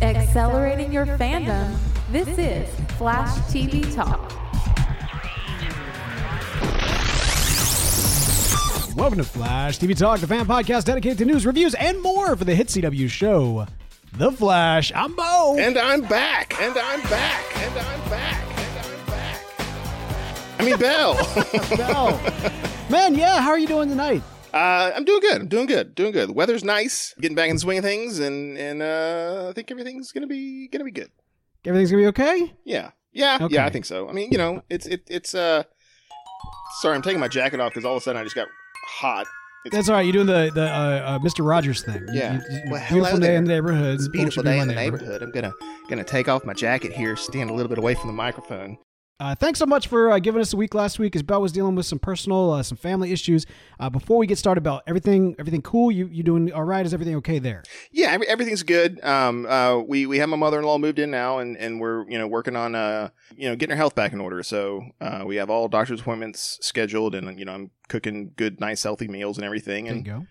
Accelerating your fandom. This is Flash TV Talk. Welcome to Flash TV Talk, the fan podcast dedicated to news, reviews, and more for the hit CW show, The Flash. I'm Bo. And I'm back. And I'm back. And I'm back. And I'm back. I mean, Bell. Bell. Man, yeah, how are you doing tonight? Uh, I'm doing good. I'm doing good. Doing good. The weather's nice. Getting back in the swing of things, and and uh, I think everything's gonna be gonna be good. Everything's gonna be okay? Yeah. Yeah. Okay. Yeah. I think so. I mean, you know, it's it, it's uh. Sorry, I'm taking my jacket off because all of a sudden I just got hot. It's, That's all right. You're doing the the uh, uh, Mr. Rogers thing. Yeah. You- you- Well, hello beautiful day there. in the neighborhood. It's a beautiful day in the neighbor? neighborhood. I'm gonna gonna take off my jacket here, stand a little bit away from the microphone. Uh, thanks so much for uh, giving us a week last week as Bell was dealing with some personal, uh, some family issues. Uh, before we get started, Bell, everything everything cool? You you doing all right? Is everything okay there? Yeah, every, everything's good. Um, uh, we we have my mother in law moved in now, and, and we're you know working on uh you know getting her health back in order. So uh, we have all doctor's appointments scheduled, and you know I'm cooking good, nice, healthy meals and everything, There you and go.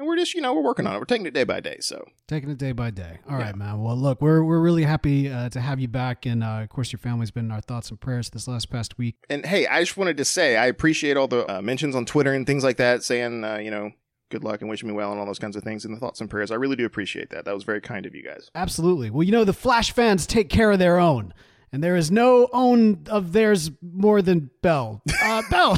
And we're just you know we're working on it. We're taking it day by day. So Taking it day by day. All Yeah. right, man. Well, look, we're we're really happy uh, to have you back, and uh, of course, your family's been in our thoughts and prayers this last past week. and hey, I just wanted to say I appreciate all the uh, mentions on Twitter and things like that, saying uh, you know good luck and wishing me well and all those kinds of things, and the thoughts and prayers. I really do appreciate that. That was very kind of you guys. Absolutely. Well, you know, the Flash fans take care of their own, and there is no own of theirs more than Bell. Uh, Bell.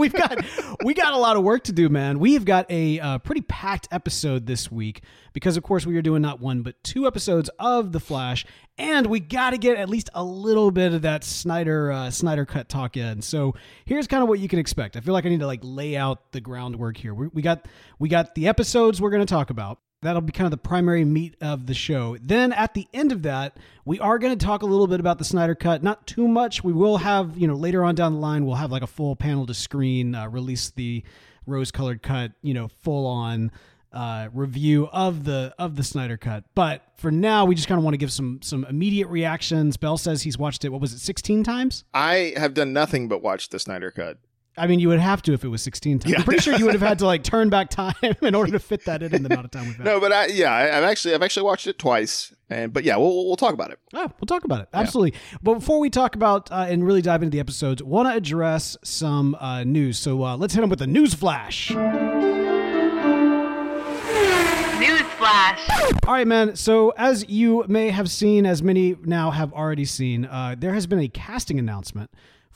We've got we got a lot of work to do, man. We've got a uh, pretty packed episode this week because, of course, we are doing not one but two episodes of the Flash, and we got to get at least a little bit of that Snyder uh, Snyder cut talk in. So here's kind of what you can expect. I feel like I need to like lay out the groundwork here. We, we got we got the episodes we're going to talk about. That'll be kind of the primary meat of the show. Then at the end of that, we are going to talk a little bit about the Snyder Cut. Not too much. We will have, you know, later on down the line, we'll have like a full panel to screen, uh, release the rose-colored cut, you know, full-on uh, review of the of the Snyder Cut. But for now, we just kind of want to give some some immediate reactions. Bell says he's watched it. What was it, sixteen times? I have done nothing but watch the Snyder Cut. I mean, you would have to if it was sixteen times. Yeah. I'm pretty sure you would have had to like turn back time in order to fit that in in the amount of time we've had. No, but I yeah, I, I've actually I've actually watched it twice, and but yeah, we'll we'll talk about it. Oh, we'll talk about it. Absolutely. But before we talk about uh, and really dive into the episodes, want to address some uh, news. So uh, let's hit them with the news flash. News flash. All right, man. So as you may have seen, as many now have already seen, uh, there has been a casting announcement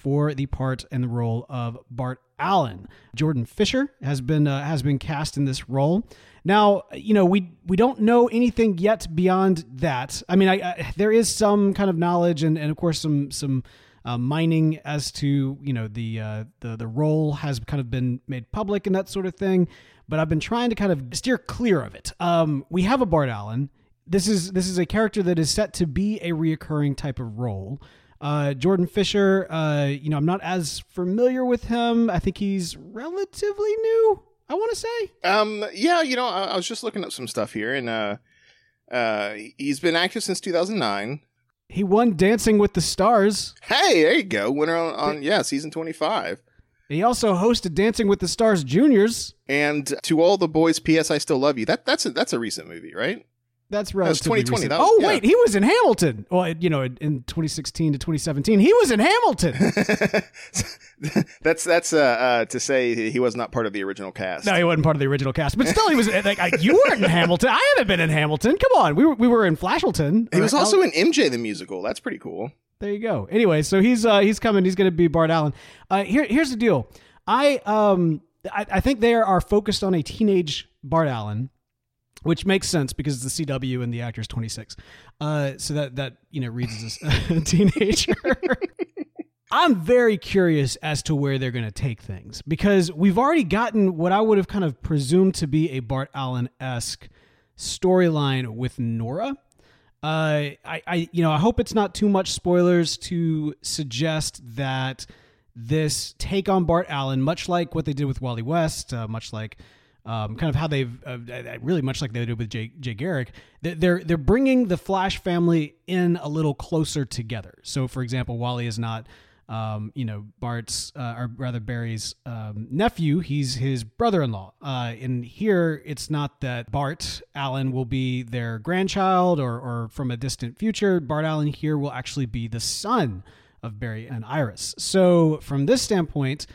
for the part and the role of Bart Allen. Jordan Fisher has been uh, has been cast in this role. Now, you know, we we don't know anything yet beyond that. I mean, I, I, there is some kind of knowledge and, and of course some some uh, mining as to you know the uh, the the role has kind of been made public and that sort of thing. But I've been trying to kind of steer clear of it. Um, we have a Bart Allen. This is this is a character that is set to be a reoccurring type of role. Uh, Jordan Fisher, uh, you know, I'm not as familiar with him. I think he's relatively new. I want to say. Um, yeah, you know, I, I was just looking up some stuff here, and uh, uh, he's been active since 2009. He won Dancing with the Stars. Hey, there you go, winner on, on yeah season 25. He also hosted Dancing with the Stars Juniors. And to all the boys, P.S. I still love you. That that's a, that's a recent movie, right? That's was relatively 2020. recent. That was- oh yeah. wait, he was in Hamilton. Well, you know, in 2016 to 2017, he was in Hamilton. that's that's uh, uh, to say he was not part of the original cast. no, he wasn't part of the original cast, but still, he was like, you weren't in Hamilton. I haven't been in Hamilton. Come on, we were we were in Flashleton. he was Uh, also in MJ the musical. That's pretty cool. There you go. Anyway, so he's uh, he's coming. He's going to be Bart Allen. Uh, here, here's the deal. I um I, I think they are focused on a teenage Bart Allen, which makes sense because it's the CW and the actor's 26. Uh, so that that you know reads as a teenager. I'm very curious as to where they're going to take things because we've already gotten what I would have kind of presumed to be a Bart Allen esque storyline with Nora. Uh, I, I, you know, I hope it's not too much spoilers to suggest that this take on Bart Allen, much like what they did with Wally West, uh, much like um, kind of how they've uh, really much like they did with Jay, Jay Garrick. They're they're bringing the Flash family in a little closer together. So, for example, Wally is not. Um, you know, Bart's, uh, or rather Barry's um, nephew, he's his brother in law. Uh, and here, it's not that Bart Allen will be their grandchild or, or from a distant future. Bart Allen here will actually be the son of Barry and Iris. So, from this standpoint,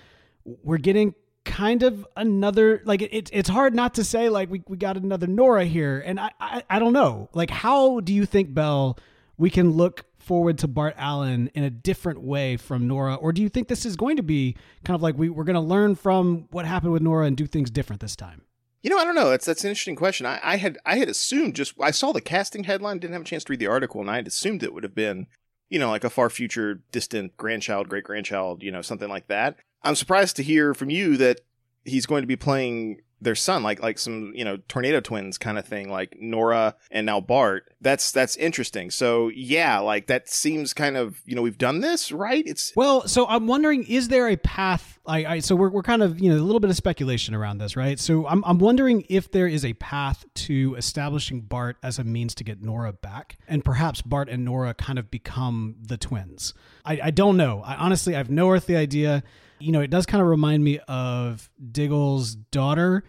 we're getting kind of another like it, it's hard not to say like we, we got another Nora here and I, I I don't know like how do you think Bell we can look forward to Bart Allen in a different way from Nora or do you think this is going to be kind of like we, we're going to learn from what happened with Nora and do things different this time you know, I don't know. That's that's an interesting question. I, I had I had assumed just I saw the casting headline, didn't have a chance to read the article, and I had assumed it would have been, you know, like a far future, distant grandchild, great grandchild, you know, something like that. I'm surprised to hear from you that he's going to be playing their son like like some you know tornado twins kind of thing like Nora and now Bart. That's that's interesting. So yeah like that seems kind of you know we've done this right? It's well so I'm wondering is there a path I, I so we're, we're kind of you know a little bit of speculation around this right? So I'm, I'm wondering if there is a path to establishing Bart as a means to get Nora back and perhaps Bart and Nora kind of become the twins. I, I don't know. I honestly I have no earthly idea you know, it does kind of remind me of Diggle's daughter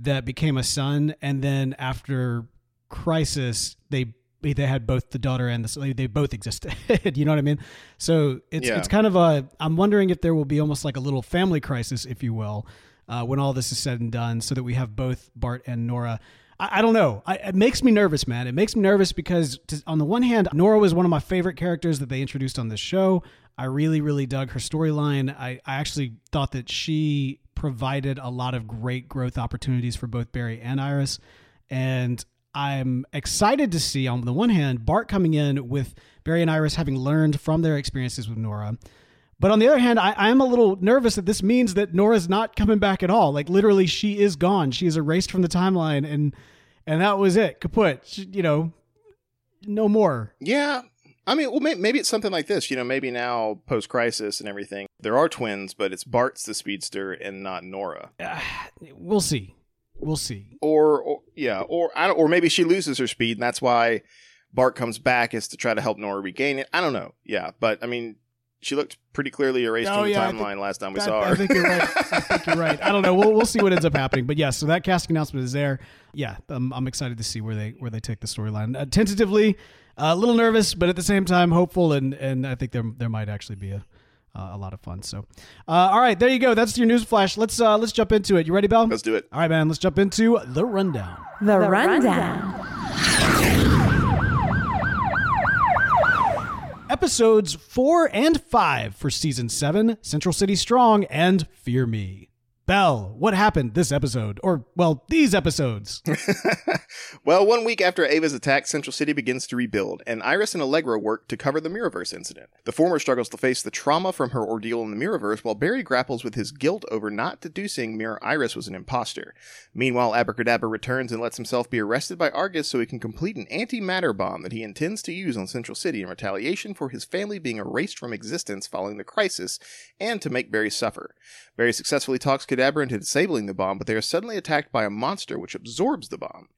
that became a son, and then after Crisis, they they had both the daughter and the son. They both existed. you know what I mean? So it's yeah. it's kind of a. I'm wondering if there will be almost like a little family crisis, if you will, uh, when all this is said and done, so that we have both Bart and Nora. I, I don't know. I, it makes me nervous, man. It makes me nervous because, to, on the one hand, Nora was one of my favorite characters that they introduced on this show. I really, really dug her storyline. I, I actually thought that she provided a lot of great growth opportunities for both Barry and Iris. And I'm excited to see, on the one hand, Bart coming in with Barry and Iris having learned from their experiences with Nora. But on the other hand, I, am a little nervous that this means that Nora's not coming back at all. Like literally, she is gone. She is erased from the timeline, and and that was it. Kaput. She, you know, no more. Yeah, I mean, well, maybe it's something like this. You know, maybe now post crisis and everything, there are twins, but it's Bart's the speedster and not Nora. Uh, we'll see. We'll see. Or, or yeah, or I don't, or maybe she loses her speed, and that's why Bart comes back is to try to help Nora regain it. I don't know. Yeah, but I mean, she looked pretty clearly erased oh, from the timeline last time we saw her. I think you're right. I think you're right. I don't know. We'll we'll see what ends up happening. But yeah, so that casting announcement is there. Yeah, I'm, I'm excited to see where they where they take the storyline. Uh, tentatively, a little nervous, but at the same time hopeful, and and I think there there might actually be a uh, a lot of fun. So, uh, all right, there you go. That's your news flash. Let's uh, let's jump into it. You ready, Bell? Let's do it. All right, man. Let's jump into the rundown. The, the rundown. rundown. Episodes four and five for season seven: Central City Strong and Fear Me. Bell, what happened this episode? Or, well, these episodes? well, one week after Ava's attack, Central City begins to rebuild, and Iris and Allegra work to cover the Mirrorverse incident. The former struggles to face the trauma from her ordeal in the Mirrorverse, while Barry grapples with his guilt over not deducing Mirror Iris was an imposter. Meanwhile, Abra Kadabra returns and lets himself be arrested by Argus so he can complete an antimatter bomb that he intends to use on Central City in retaliation for his family being erased from existence following the crisis, and to make Barry suffer. Barry successfully talks Kadabra into disabling the bomb, but they are suddenly attacked by a monster which absorbs the bomb.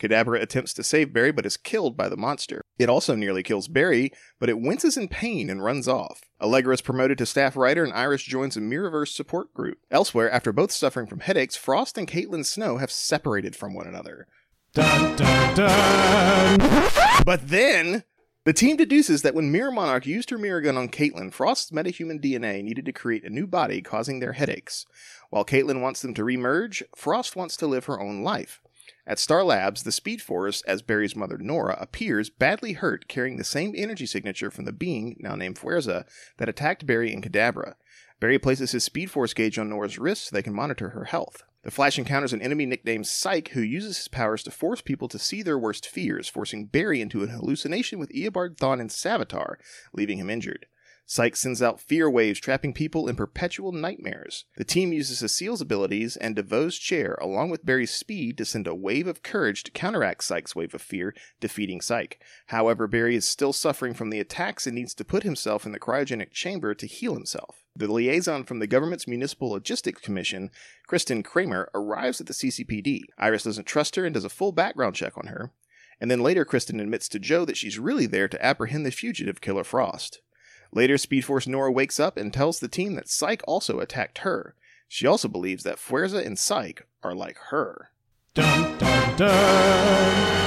Kadabra attempts to save Barry but is killed by the monster. It also nearly kills Barry, but it winces in pain and runs off. Allegra is promoted to staff writer and Iris joins a Mirrorverse support group. Elsewhere, after both suffering from headaches, Frost and Caitlin Snow have separated from one another. Dun, dun, dun. But then the team deduces that when Mirror Monarch used her mirror gun on Caitlin, Frost's metahuman DNA needed to create a new body, causing their headaches. While Caitlin wants them to remerge, Frost wants to live her own life. At Star Labs, the Speed Force, as Barry's mother Nora, appears badly hurt, carrying the same energy signature from the being, now named Fuerza, that attacked Barry and Kadabra. Barry places his Speed Force gauge on Nora's wrist so they can monitor her health. The Flash encounters an enemy nicknamed Psyche who uses his powers to force people to see their worst fears, forcing Barry into an hallucination with Eobard Thawne and Savitar, leaving him injured. Psyche sends out fear waves, trapping people in perpetual nightmares. The team uses Cecile's abilities and DeVoe's chair, along with Barry's speed, to send a wave of courage to counteract Psyche's wave of fear, defeating Psyche. However, Barry is still suffering from the attacks and needs to put himself in the cryogenic chamber to heal himself. The liaison from the government's Municipal Logistics Commission, Kristen Kramer, arrives at the CCPD. Iris doesn't trust her and does a full background check on her. And then later, Kristen admits to Joe that she's really there to apprehend the fugitive Killer Frost. Later, Speed Force Nora wakes up and tells the team that Psyche also attacked her. She also believes that Fuerza and Psyche are like her. Dun, dun, dun.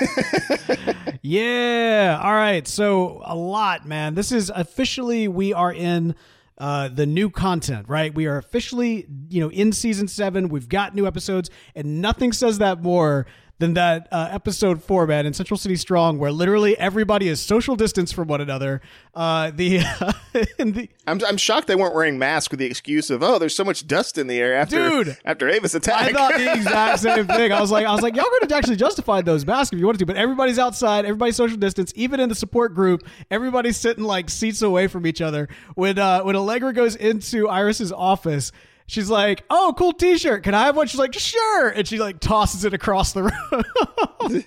yeah. All right. So a lot, man. This is officially we are in uh, the new content, right? We are officially, you know, in season seven. We've got new episodes, and nothing says that more than that uh, episode four, man, in Central City Strong, where literally everybody is social distance from one another. Uh, the, the I'm, I'm shocked they weren't wearing masks with the excuse of oh, there's so much dust in the air after Dude, after Ava's attack. I thought the exact same thing. I was like, I was like, y'all could have actually justified those masks if you wanted to, but everybody's outside, everybody's social distance, even in the support group, everybody's sitting like seats away from each other. When uh, when Allegra goes into Iris's office. She's like, "Oh, cool T-shirt. Can I have one?" She's like, "Sure." And she like tosses it across the room.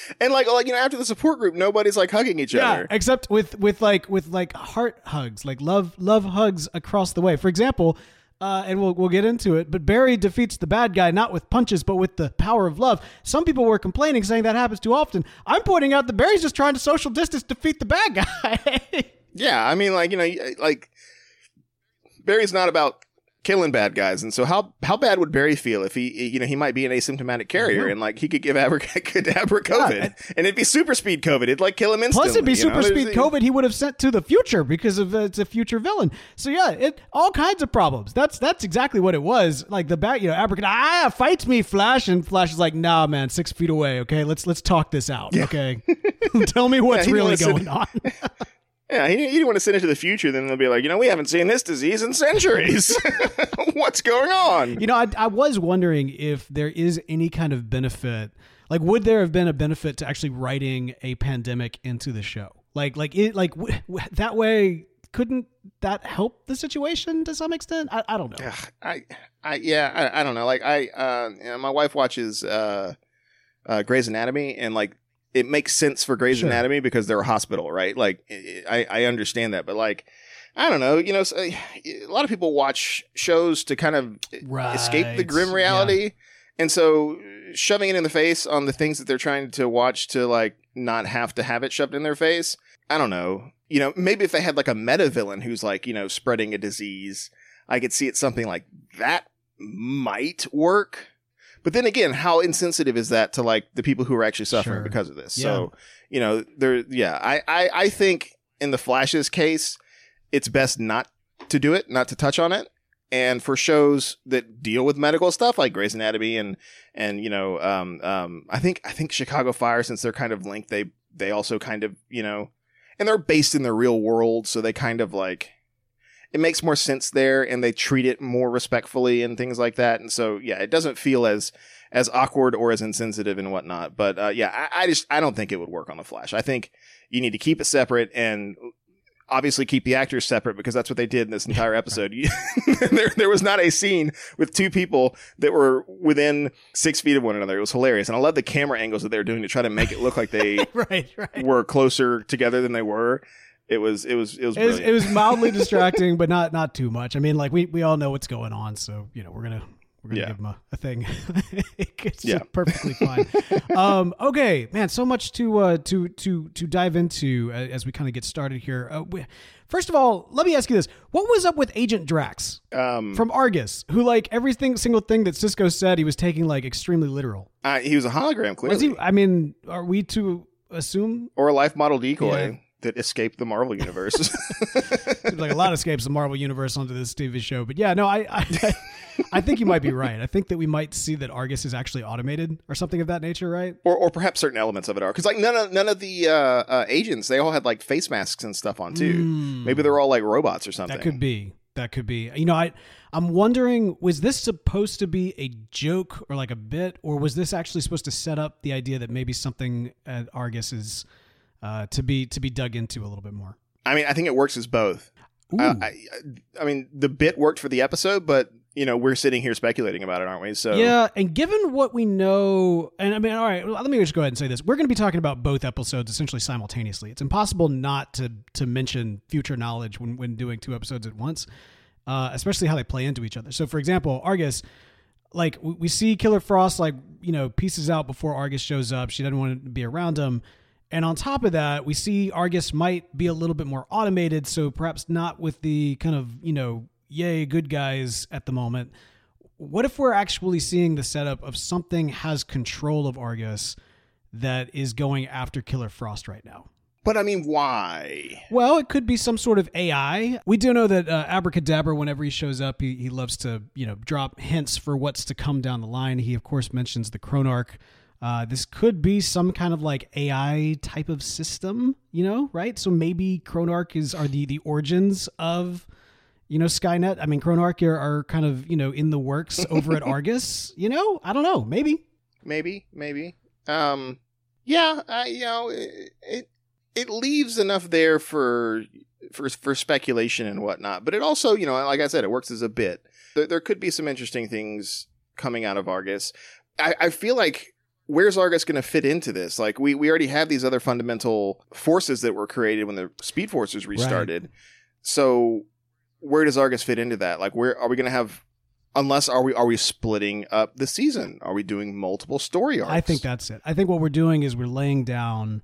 and like, like you know, after the support group, nobody's like hugging each yeah, other. except with with like with like heart hugs, like love love hugs across the way. For example, uh, and we'll we'll get into it. But Barry defeats the bad guy not with punches, but with the power of love. Some people were complaining, saying that happens too often. I'm pointing out that Barry's just trying to social distance defeat the bad guy. Yeah, I mean, like you know, like Barry's not about killing bad guys, and so how how bad would Barry feel if he you know he might be an asymptomatic carrier and like he could give Abra Kadabra COVID, Yeah, and- and it'd be super speed COVID, it'd like kill him instantly. Plus, it'd be you know? super speed There's- COVID. He would have sent to the future because of uh, it's a future villain. So yeah, it all kinds of problems. That's that's exactly what it was. Like the bat, you know, Abra Kadabra ah fights me, Flash, and Flash is like, nah, man, six feet away. Okay, let's let's talk this out. Okay, tell me what's he really going on. Yeah, he, he didn't want to send it to the future. Then they'll be like, you know, we haven't seen this disease in centuries. What's going on? You know, I, I was wondering if there is any kind of benefit. Like, would there have been a benefit to actually writing a pandemic into the show? Like, like it, like w- w- that way, couldn't that help the situation to some extent? I, I don't know. Ugh, I, I, yeah, I, I don't know. Like, I, uh, you know, my wife watches uh, uh, Grey's Anatomy, and like, it makes sense for Grey's Sure. Anatomy because they're a hospital, right? Like, I, I understand that, but like, I don't know. You know, eh, a lot of people watch shows to kind of eh, escape the Right, grim yeah. reality, and so shoving it in the face on the things that they're trying to watch to like not have to have it shoved in their face. I don't know. You know, maybe if they had like a meta villain who's like, you know, spreading a disease, I could see it something like that might work. But then again, how insensitive is that to like the people who are actually suffering Sure. because of this? Yeah. So, you know, there yeah, I, I I think in the Flash's case, it's best not to do it, not to touch on it. And for shows that deal with medical stuff like Grey's Anatomy and and you know, um, um, I think I think Chicago Fire, since they're kind of linked, they they also kind of you know, and they're based in the real world, so they kind of like it makes more sense there, and they treat it more respectfully and things like that. And so yeah, it doesn't feel as as awkward or as insensitive and whatnot. But uh, yeah, I, I just I don't think it would work on the Flash. I think you need to keep it separate and obviously keep the actors separate because that's what they did in this entire episode. There, there was not a scene with two people that were within six feet of one another. It was hilarious, and I love the camera angles that they were doing to try to make it look like they right, right. were closer together than they were. It was it was it was It was, it was mildly distracting, but not not too much. I mean, like we, we all know what's going on, so you know we're gonna we're gonna Yeah. give him a, a thing. it's Yeah. perfectly fine. um, okay, man, so much to uh, to to to dive into uh, as we kind of get started here. Uh, we, first of all, let me ask you this: What was up with Agent Drax um, from Argus, who like everything single thing that Cisco said he was taking like extremely literal? uh, he was a hologram, clearly, Was he? I mean, are we to assume or a life model decoy Yeah. That escaped the Marvel universe. Like a lot of escapes the Marvel universe onto this TV show. But yeah, no, I, I, I think you might be right. I think that we might see that Argus is actually automated or something of that nature, right? or, or perhaps certain elements of it are because like none of none of the uh, uh, agents they all had like face masks and stuff on too. Maybe they're all like robots or something. That could be. That could be. You know, I, I'm wondering, was this supposed to be a joke or like a bit, or was this actually supposed to set up the idea that maybe something at Argus is uh, to be to be dug into a little bit more. I mean, I think it works as both. Uh, I, I mean, the bit worked for the episode, but you know, we're sitting here speculating about it, aren't we? So Yeah, and given what we know, and I mean, all right, let me just go ahead and say this: we're going to be talking about both episodes essentially simultaneously. It's impossible not to to mention future knowledge when when doing two episodes at once, uh, especially how they play into each other. So, for example, Argus, like we, we see Killer Frost, like you know, pieces out before Argus shows up. She doesn't want to be around him. And on top of that, we see Argus might be a little bit more automated, so perhaps not with the kind of, you know, yay, good guys at the moment. What if we're actually seeing the setup of something has control of Argus that is going after Killer Frost right now? But I mean, why? Well, it could be some sort of AI. We do know that uh, Abra Kadabra, whenever he shows up, he, he loves to, you know, drop hints for what's to come down the line. He, of course, mentions the Chronarch. Uh, this could be some kind of like AI type of system, you know, right? So maybe Chronarch is are the the origins of, you know, Skynet. I mean, Chronarch are, are kind of you know in the works over at Argus. You know, I don't know, maybe. Maybe, maybe. Um, yeah, uh, you know, it, it it leaves enough there for for for speculation and whatnot. But it also, you know, like I said, it works as a bit. There, there could be some interesting things coming out of Argus. I, I feel like where's Argus going to fit into this? Like we we already have these other fundamental forces that were created when the Speed Forces restarted. So where does Argus fit into that? Like where are we going to have? Unless are we are we splitting up the season? Are we doing multiple story arcs? I think that's it. I think what we're doing is we're laying down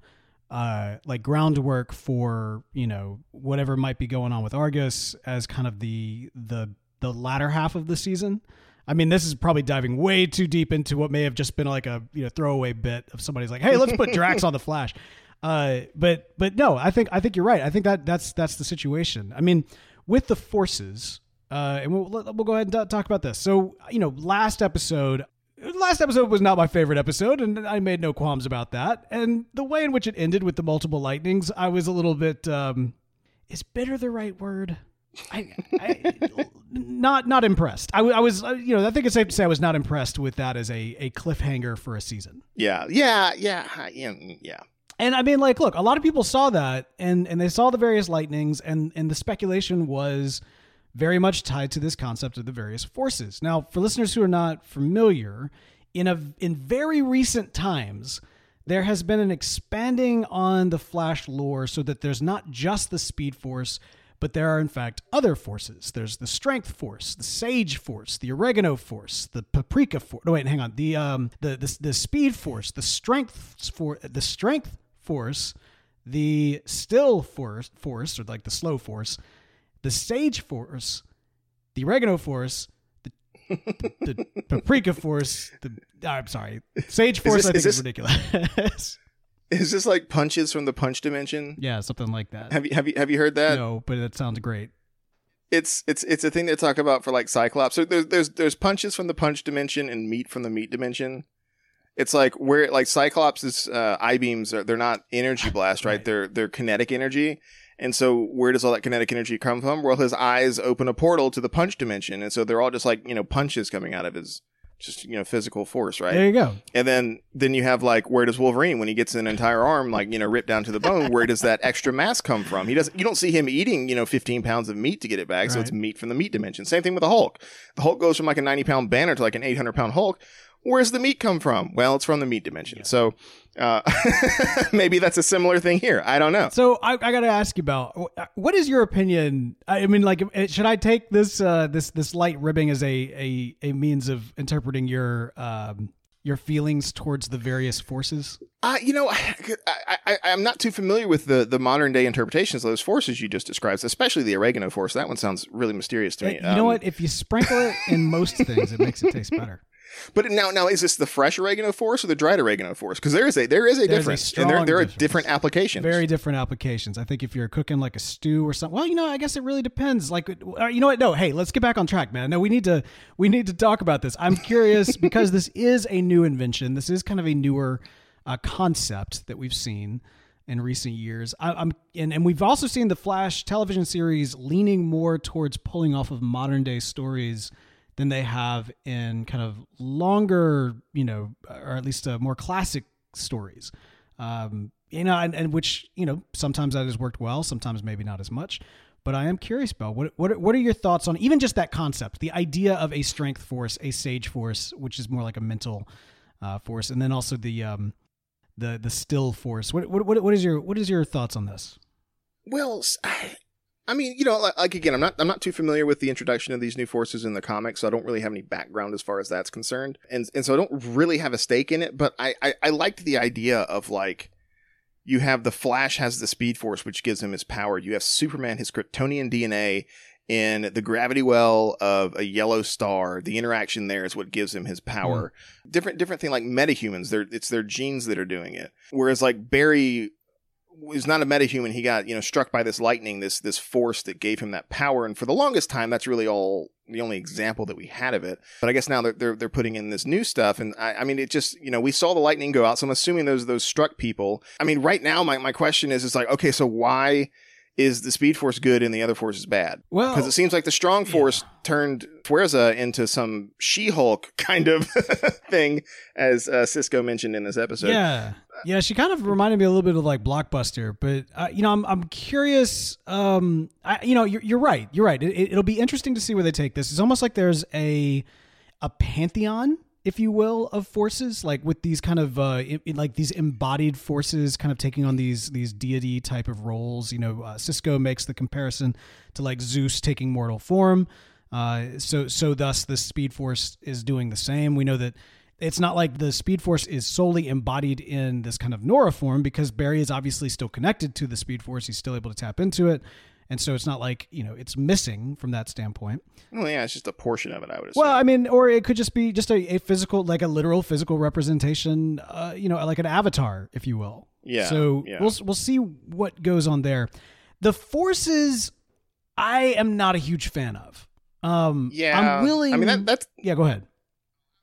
uh like groundwork for, you know, whatever might be going on with Argus as kind of the the the latter half of the season. I mean, this is probably diving way too deep into what may have just been like a you know throwaway bit of somebody's like, "Hey, let's put Drax on the Flash." Uh, but but no, I think I think you're right. I think that that's that's the situation. I mean, with the forces, uh, and we'll we'll go ahead and talk about this. So you know, last episode. Last episode was not my favorite episode, and I made no qualms about that. And the way in which it ended with the multiple lightnings, I was a little bit. Um, is bitter the right word? I, I not not impressed. I, I was, uh, you know, I think it's safe to say I was not impressed with that as a a cliffhanger for a season. Yeah, yeah, yeah, yeah, yeah. And I mean, like, look, a lot of people saw that, and and they saw the various lightnings, and and the speculation was very much tied to this concept of the various forces. Now, for listeners who are not familiar, in a in very recent times. There has been an expanding on the Flash lore so that there's not just the Speed Force, but there are in fact other forces. There's the strength force, the sage force, the oregano force, the paprika force. No, wait, hang on. The um the the, the speed force, the strength for the strength force, the still force force or like the slow force, the sage force, the oregano force. The, paprika force. The I'm sorry, sage force. this- I think is is, ridiculous. Is this like punches from the punch dimension? yeah, something like that. Have you have you have you heard that? no, but it sounds great. It's it's it's a thing they talk about for like Cyclops. So there's there's there's punches from the punch dimension and meat from the meat dimension. It's like where like Cyclops' uh, eye beams are they're not energy blast, right? Right. They're they're kinetic energy. And so where does all that kinetic energy come from? Well, his eyes open a portal to the punch dimension, and so they're all just like you know punches coming out of his just you know physical force, right? There you go. And then then you have like where does Wolverine when he gets an entire arm like you know ripped down to the bone? Where does that extra mass come from? He doesn't. You don't see him eating you know 15 pounds of meat to get it back. So it's meat from the meat dimension. Same thing with the Hulk. The Hulk goes from like a 90 pound banner to like an 800 pound Hulk. Where's the meat come from? Well, it's from the meat dimension. So uh, maybe that's a similar thing here. I don't know. So I, I got to ask you about what is your opinion? I mean, like, eh, should I take this uh, this this light ribbing as a a, a means of interpreting your um, your feelings towards the various forces? Uh, you know, I, I, I'm not too familiar with the, the modern day interpretations of those forces you just described, especially the oregano force. That one sounds really mysterious to me. Eh, you know Um, what? If you sprinkle it in most things, it makes it taste better. But now, now is this the fresh oregano force or the dried oregano force? Because there is a there is a There's a difference, and there there are difference. different applications. Very different applications. I think if you're cooking like a stew or something, well, you know, I guess it really depends. Like, uh, you know what? No, hey, let's get back on track, man. No, we need to we need to talk about this. I'm curious because this is a new invention. This is kind of a newer uh, concept that we've seen in recent years. I, I'm and, and we've also seen the Flash television series leaning more towards pulling off of modern day stories than they have in kind of longer, you know, or at least uh, more classic stories. Um, you know, and, and which you know sometimes that has worked well, sometimes maybe not as much. But I am curious, Bell. What what what are your thoughts on even just that concept, the idea of a strength force, a sage force, which is more like a mental uh, force, and then also the um, the the still force. What what what is your what is your thoughts on this? Well, I mean, you know, like, again, I'm not I'm not too familiar with the introduction of these new forces in the comics, so I don't really have any background as far as that's concerned, and and so I don't really have a stake in it. But I I, I liked the idea of like you have the Flash has the Speed Force, which gives him his power. You have Superman, his Kryptonian DNA, in the gravity well of a yellow star. The interaction there is what gives him his power. Mm. Different different thing like metahumans. They're it's their genes that are doing it. Whereas like Barry was not a metahuman. He got, you know, struck by this lightning, this this force that gave him that power. And for the longest time, that's really all the only example that we had of it. But I guess now they're they're, they're putting in this new stuff. And I, I mean, it just, you know, we saw the lightning go out. So I'm assuming those those struck people. I mean, right now, my, my question is, is like, okay, so why is the Speed Force good and the other force is bad? Well, because it seems like the Strong Force yeah. turned Fuerza into some She-Hulk kind of thing, as uh, Cisco mentioned in this episode. Yeah, yeah, she kind of reminded me a little bit of like Blockbuster, but uh, you know, I'm I'm curious. Um, I, you know, you're, you're right. You're right. It, it'll be interesting to see where they take this. It's almost like there's a a pantheon if you will, of forces, like with these kind of uh, like these embodied forces, kind of taking on these these deity type of roles. You know, uh, Cisco makes the comparison to like Zeus taking mortal form. Uh, so so thus the Speed Force is doing the same. We know that it's not like the Speed Force is solely embodied in this kind of Nora form because Barry is obviously still connected to the Speed Force. He's still able to tap into it and so it's not like you know it's missing from that standpoint. Well, yeah, it's just a portion of it. I would assume. Well, I mean, or it could just be just a, a physical, like a literal physical representation. Uh, you know, like an avatar, if you will. Yeah. So yeah. we'll we'll see what goes on there. The forces, I am not a huge fan of. Um, yeah, I'm willing. I mean, that, that's yeah. Go ahead.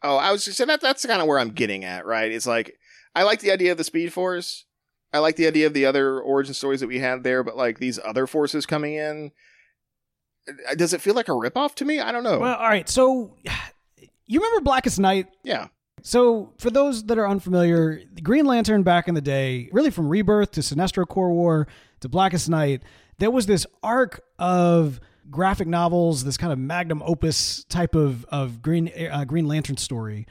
Oh, I was just saying that that's kind of where I'm getting at, right? It's like I like the idea of the Speed Force. I like the idea of the other origin stories that we had there, but like these other forces coming in, does it feel like a ripoff to me? I don't know. Well, all right. So you remember Blackest Night? Yeah. So, for those that are unfamiliar, the Green Lantern back in the day, really from Rebirth to Sinestro Corps War to Blackest Night, there was this arc of graphic novels, this kind of magnum opus type of of Green uh, Green Lantern story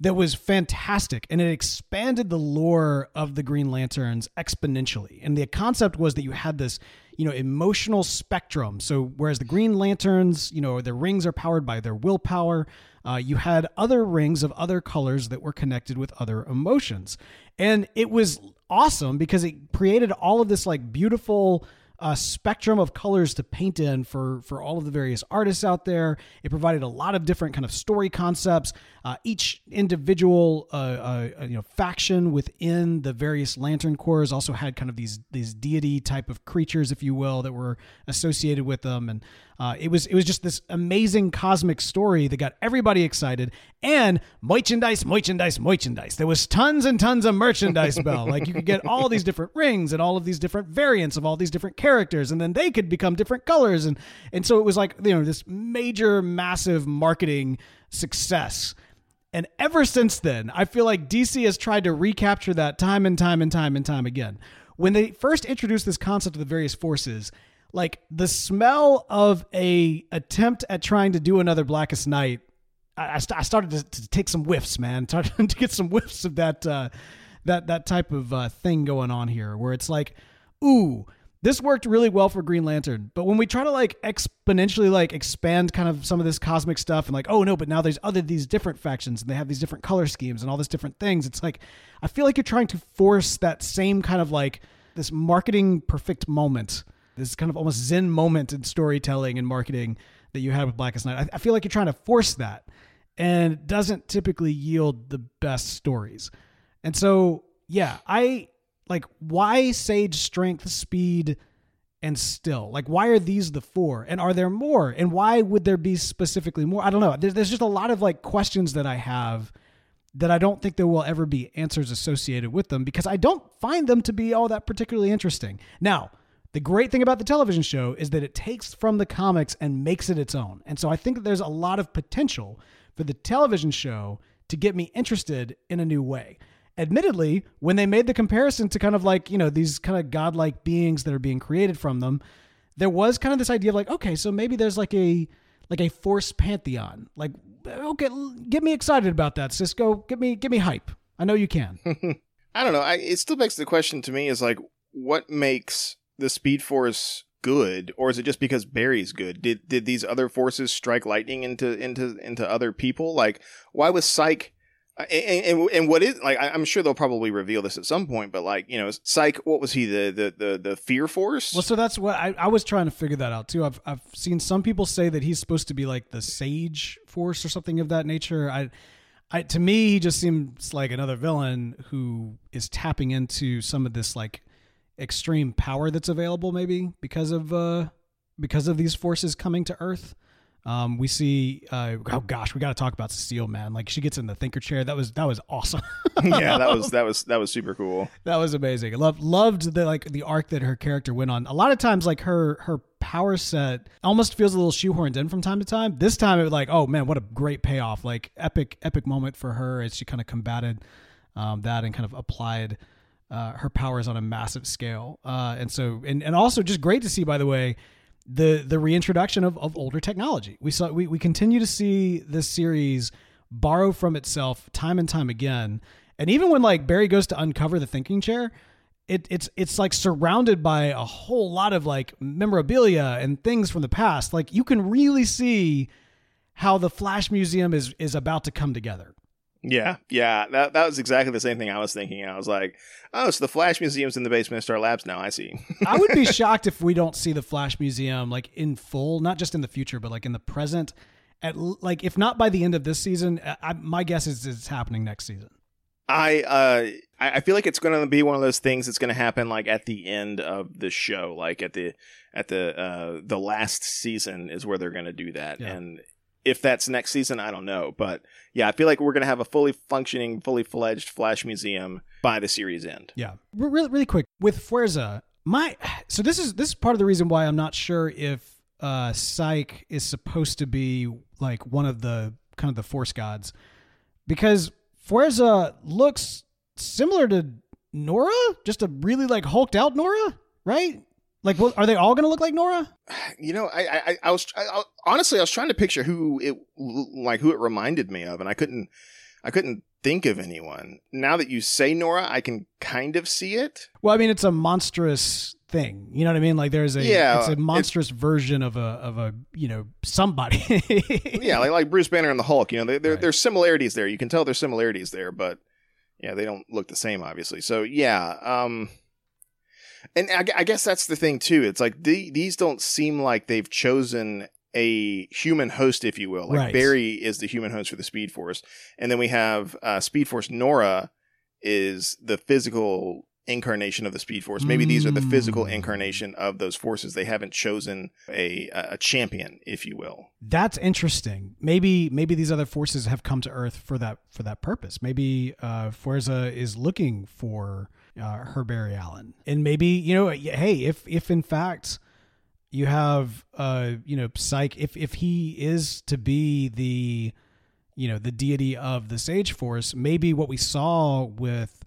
that was fantastic and it expanded the lore of the Green Lanterns exponentially. And the concept was that you had this, you know, emotional spectrum. So whereas the Green Lanterns, you know, their rings are powered by their willpower, uh, you had other rings of other colors that were connected with other emotions. And it was awesome because it created all of this like beautiful a spectrum of colors to paint in for for all of the various artists out there. It provided a lot of different kind of story concepts. Uh, each individual uh, uh, you know faction within the various Lantern Corps also had kind of these these deity type of creatures, if you will, that were associated with them, and uh, it was it was just this amazing cosmic story that got everybody excited and merchandise, merchandise, merchandise. There was tons and tons of merchandise, Bell. Like you could get all these different rings and all of these different variants of all these different characters, and then they could become different colors, and and so it was like you know this major, massive marketing success. And ever since then, I feel like DC has tried to recapture that time and time and time and time again. When they first introduced this concept of the various forces, like the smell of a attempt at trying to do another Blackest Night. I, I started to, to, take some whiffs, man. Started to get some whiffs of that uh, that that type of uh, thing going on here, where it's like, ooh, this worked really well for Green Lantern, but when we try to like exponentially like expand kind of some of this cosmic stuff and like, oh no, but now there's other these different factions and they have these different color schemes and all these different things. It's like I feel like you're trying to force that same kind of like this marketing perfect moment this kind of almost zen moment in storytelling and marketing that you had with Blackest Night. I, I feel like you're trying to force that, and it doesn't typically yield the best stories. And so, yeah, I like why Sage Strength, Speed, and Still. Like, why are these the four? And are there more? And why would there be specifically more? I don't know. There's, there's just a lot of like questions that I have that I don't think there will ever be answers associated with them because I don't find them to be all that particularly interesting. Now, the great thing about the television show is that it takes from the comics and makes it its own. And so I think that there's a lot of potential for the television show to get me interested in a new way. admittedly, when they made the comparison to kind of like, you know, these kind of godlike beings that are being created from them, there was kind of this idea of like, okay, so maybe there's like a like a force pantheon. Like, okay, get me excited about that, Cisco. Get me get me hype. I know you can. I don't know. I, it still begs the question to me is like, what makes the Speed Force good, or is it just because Barry's good? Did did these other forces strike lightning into into into other people? Like, why was Psyche? Uh, and, and, and what is like? I'm sure they'll probably reveal this at some point, but like you know, Psyche, what was he? The the the, the fear force? Well, so that's what I, I was trying to figure that out too. I've I've seen some people say that he's supposed to be like the Sage Force or something of that nature. I I, to me, he just seems like another villain who is tapping into some of this like extreme power that's available, maybe because of uh, because of these forces coming to Earth. Um, we see, uh, oh gosh, we got to talk about Cecile, man. Like she gets in the thinker chair. That was that was awesome. yeah, that was that was that was super cool. That was amazing. I loved loved the like the arc that her character went on. A lot of times, like her her power set almost feels a little shoehorned in from time to time. This time, it was like, oh man, what a great payoff! Like epic epic moment for her as she kind of combated um, that and kind of applied. Uh, her powers on a massive scale, uh, and so and, and also just great to see, by the way, the the reintroduction of, of older technology. We saw we, we continue to see this series borrow from itself time and time again. And even when like Barry goes to uncover the thinking chair, it, it's it's like surrounded by a whole lot of like memorabilia and things from the past. Like you can really see how the Flash Museum is is about to come together. Yeah, yeah, that that was exactly the same thing I was thinking. I was like, oh, so the Flash Museum's in the basement of Star Labs now. I see. I would be shocked if we don't see the Flash Museum like in full, not just in the future, but like in the present. At like, if not by the end of this season, I, my guess is it's happening next season. I uh I feel like it's going to be one of those things that's going to happen like at the end of the show, like at the at the uh the last season is where they're going to do that, yeah. and if that's next season, I don't know. But yeah, I feel like we're going to have a fully functioning, fully fledged Flash Museum by the series end. Yeah. Really, really quick with Fuerza, my so this is this is part of the reason why I'm not sure if uh Psyche is supposed to be like one of the kind of the Force gods because Fuerza looks similar to Nora, just a really like hulked out Nora, right? Like, well, are they all going to look like Nora? You know, I, I, I was I, I, honestly, I was trying to picture who it like who it reminded me of, and I couldn't, I couldn't think of anyone. Now that you say Nora, I can kind of see it. Well, I mean, it's a monstrous thing. You know what I mean? Like, there's a yeah, it's a monstrous version of a of a you know somebody. yeah, like like Bruce Banner and the Hulk. You know, there right. there's similarities there. You can tell there's similarities there, but yeah, they don't look the same, obviously. So yeah, um and I, I, guess that's the thing too. It's like the, these don't seem like they've chosen a human host, if you will. Like right. Barry is the human host for the Speed Force, and then we have uh, Speed Force Nora is the physical incarnation of the Speed Force. Maybe mm. these are the physical mm. incarnation of those forces. They haven't chosen a a champion, if you will. That's interesting. Maybe maybe these other forces have come to Earth for that for that purpose. Maybe uh, Fuerza is looking for uh, her Barry Allen. And maybe, you know, hey, if if in fact you have uh, you know, psych if if he is to be the you know, the deity of the Sage Force, maybe what we saw with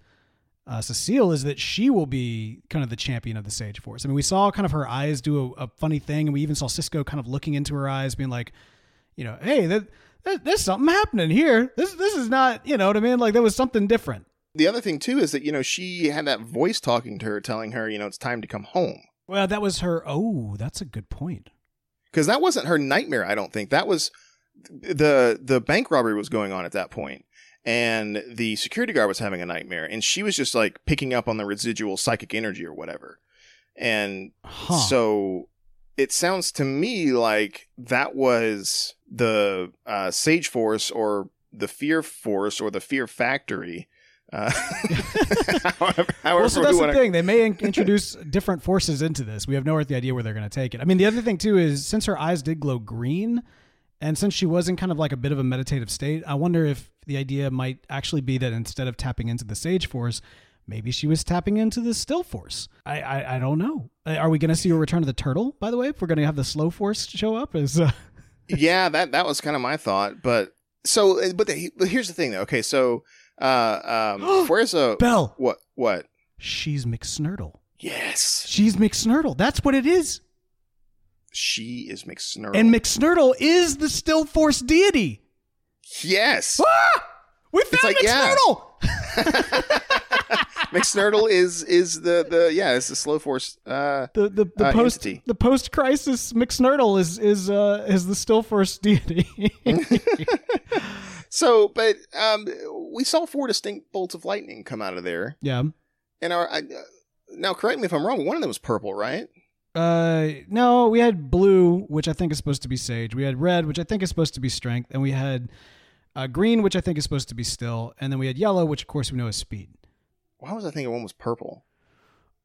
uh, Cecile is that she will be kind of the champion of the Sage Force. I mean, we saw kind of her eyes do a, a funny thing, and we even saw Cisco kind of looking into her eyes, being like, you know, hey, that, that, there's something happening here. This this is not, you know what I mean? Like there was something different the other thing too is that you know she had that voice talking to her, telling her you know it's time to come home. Well, that was her. Oh, that's a good point. Because that wasn't her nightmare. I don't think that was the the bank robbery was going on at that point, and the security guard was having a nightmare, and she was just like picking up on the residual psychic energy or whatever, and huh. so it sounds to me like that was the uh, Sage Force or the Fear Force or the Fear Factory uh, however, however well, so that's the thing. They may in- introduce different forces into this. We have no earthly idea where they're going to take it. I mean, the other thing too is since her eyes did glow green, and since she was in kind of like a bit of a meditative state, I wonder if the idea might actually be that instead of tapping into the Sage Force, maybe she was tapping into the Still Force. I I, I don't know. Are we going to see a return of the turtle? By the way, if we're going to have the Slow Force show up, is uh... yeah, that that was kind of my thought. But so, but, the, but here's the thing, though. Okay, so Uh, um, where's a Bell. What? What? She's McSnurtle. Yes, She's McSnurtle. That's what it is. she is McSnurl. And McSnurtle is the Still Force deity. yes, Ah! We found like, yeah. McSnurtle. McSnurtle is is the the yeah, it's the slow force. Uh, The the, the Uh, post entity. the post crisis McSnurtle is is uh is the Still Force deity. so, but um, we saw four distinct bolts of lightning come out of there, yeah. and our I, uh, now correct me if I'm wrong. One of them was purple, right? Uh no, we had blue, which I think is supposed to be sage. We had red, which I think is supposed to be strength, and we had uh, green, which I think is supposed to be still, and then we had yellow, which of course we know is speed. Why was I thinking one was purple?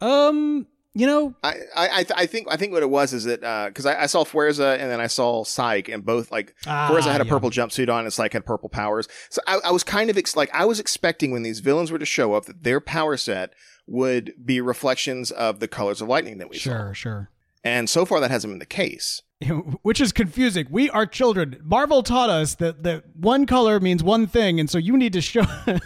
Um, you know, I I I, think I think what it was is that because I, I saw Fuerza and then I saw Psyche and both like Ah, Fuerza had a yeah. purple jumpsuit on and Psyche had purple powers. So I, I was kind of ex- like I was expecting when these villains were to show up that their power set would be reflections of the colors of lightning that we saw. sure, sure. And so far that hasn't been the case. Which is confusing. We are children. Marvel taught us that that one color means one thing, and so you need to show.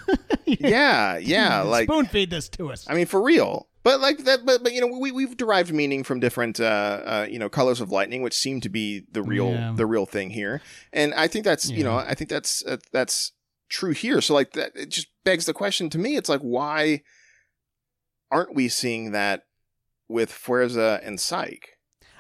Yeah, yeah, like spoon feed this to us. I mean for real. But like that, but but you know we we've derived meaning from different uh, uh you know colors of lightning, which seem to be the real Yeah. the real thing here, and I think that's you know I think that's uh, that's true here. So like that, it just begs the question to me. It's like why aren't we seeing that with Fuerza and Psyche?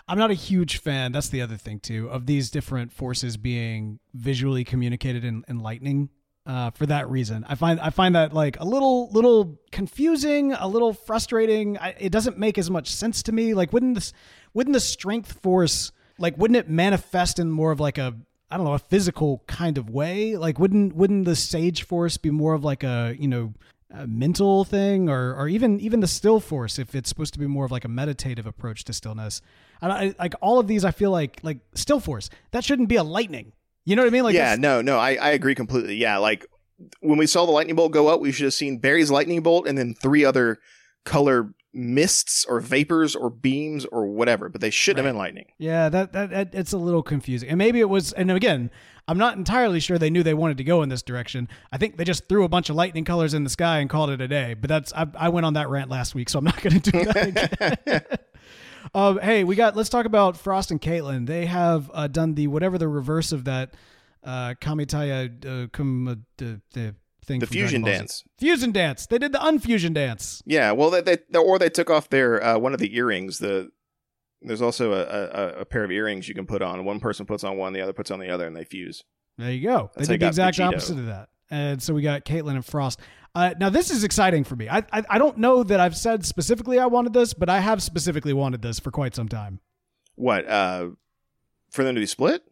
I'm not a huge fan. That's the other thing too of these different forces being visually communicated in, in lightning. Uh, for that reason, I find I find that like a little little confusing, a little frustrating. I, it doesn't make as much sense to me. Like, wouldn't this wouldn't the strength force like wouldn't it manifest in more of like a I don't know a physical kind of way? Like, wouldn't wouldn't the sage force be more of like a you know a mental thing or or even even the still force if it's supposed to be more of like a meditative approach to stillness I, I, like all of these i feel like like still force that shouldn't be a lightning you know what i mean? Like yeah, this- no, no, I, I agree completely. Yeah, like when we saw the lightning bolt go up, we should have seen Barry's lightning bolt and then three other color mists or vapors or beams or whatever, but they shouldn't have been lightning. yeah that, that that it's a little confusing. And maybe it was and again i'm not entirely sure they knew they wanted to go in this direction. I think they just threw a bunch of lightning colors in the sky and called it a day but that's i, I went on that rant last week so i'm not going to do that again Um, hey, we got. Let's talk about Frost and Caitlin. They have uh, done the whatever the reverse of that uh, Kamitaya uh, kum, uh, the, the thing. The fusion Dragon Ball Z. dance. Fusion dance. They did the unfusion dance. Yeah, well, they, they or they took off their uh, one of the earrings. The there's also a, a, a pair of earrings you can put on. One person puts on one, the other puts on the other, and they fuse. There you go. That's they did the exact Vegito. opposite of that. And so we got Caitlin and Frost. Uh, now this is exciting for me. I, I I don't know that I've said specifically I wanted this, but I have specifically wanted this for quite some time. What uh, for them to be split?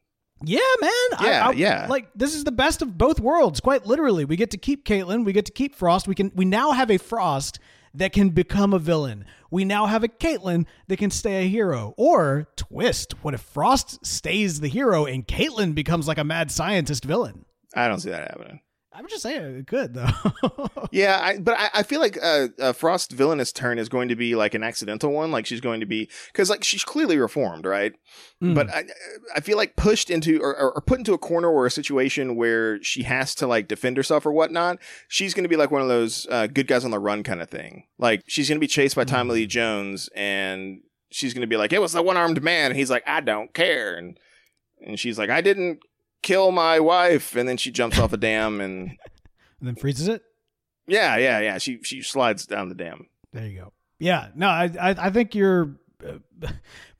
Yeah, man. I- Yeah, I- yeah. Like this is the best of both worlds. Quite literally, we get to keep Caitlin. We get to keep Frost. We can. We now have a Frost that can become a villain. We now have a Caitlin that can stay a hero. Or twist. What if Frost stays the hero and Caitlin becomes like a mad scientist villain? I don't see that happening. I'm just saying it could though. Yeah, I, but I, I feel like uh, uh, Frost villainous turn is going to be like an accidental one. Like she's going to be because like she's clearly reformed, right? Mm. But I, I feel like pushed into or, or, put into a corner or a situation where she has to like defend herself or whatnot. She's going to be like one of those uh, good guys on the run kind of thing. Like she's going to be chased by Tommy Lee Jones, and she's going to be like, "It was the one armed man," and he's like, "I don't care," and and she's like, "I didn't." Kill my wife, and then she jumps off a dam, and and then freezes it. yeah, yeah, yeah. She she slides down the dam. There you go. Yeah. No, I I, I think you're uh,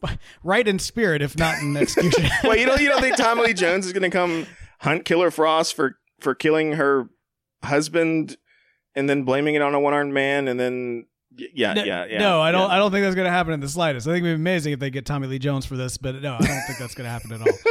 right in spirit, if not in execution. well, you don't you don't think Tommy Lee Jones is going to come hunt Killer Frost for for killing her husband and then blaming it on a one armed man and then yeah No, yeah yeah no, I don't. yeah. I don't think that's going to happen in the slightest. I think it'd be amazing if they get Tommy Lee Jones for this, but no, I don't think that's going to happen at all.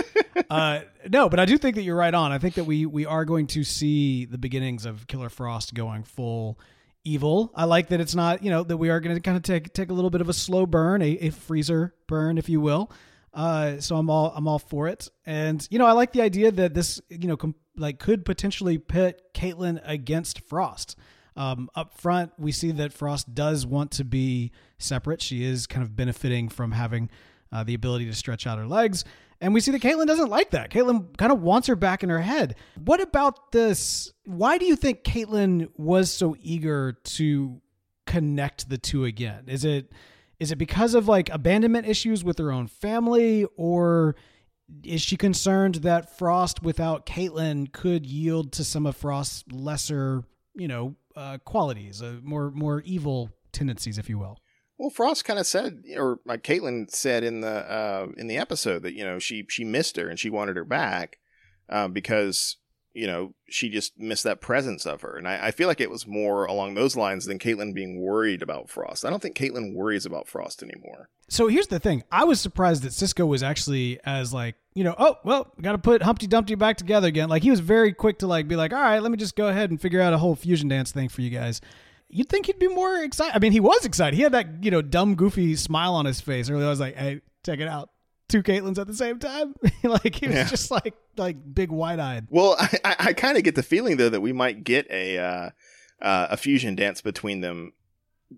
Uh, no, but I do think that you're right on. I think that we we are going to see the beginnings of Killer Frost going full evil. I like that it's not, you know, that we are going to kind of take take a little bit of a slow burn, a, a freezer burn, if you will. Uh, so I'm all I'm all for it, and you know I like the idea that this you know com- like could potentially pit Caitlin against Frost. Um, up front, we see that Frost does want to be separate. She is kind of benefiting from having uh, the ability to stretch out her legs, And we see that Caitlin doesn't like that. Caitlin kind of wants her back in her head. What about this? Why do you think Caitlin was so eager to connect the two again? Is it is it because of like abandonment issues with her own family, or is she concerned that Frost without Caitlin could yield to some of Frost's lesser, you know, uh, qualities, uh, more more evil tendencies, if you will? Well, Frost kind of said, or like Caitlin said in the uh, in the episode that you know she she missed her and she wanted her back uh, because you know she just missed that presence of her, and I, I, feel like it was more along those lines than Caitlin being worried about Frost. I don't think Caitlin worries about Frost anymore. So here's the thing: I was surprised that Cisco was actually as like you know, oh well, got to put Humpty Dumpty back together again. Like he was very quick to like be like, all right, let me just go ahead and figure out a whole fusion dance thing for you guys you'd think he'd be more excited. I mean, he was excited. He had that, you know, dumb, goofy smile on his face. Earlier, I was like, hey, check it out. Two Caitlins at the same time. like he was yeah. just like like big wide eyed. Well, I, I, I kind of get the feeling though that we might get a uh, uh, a fusion dance between them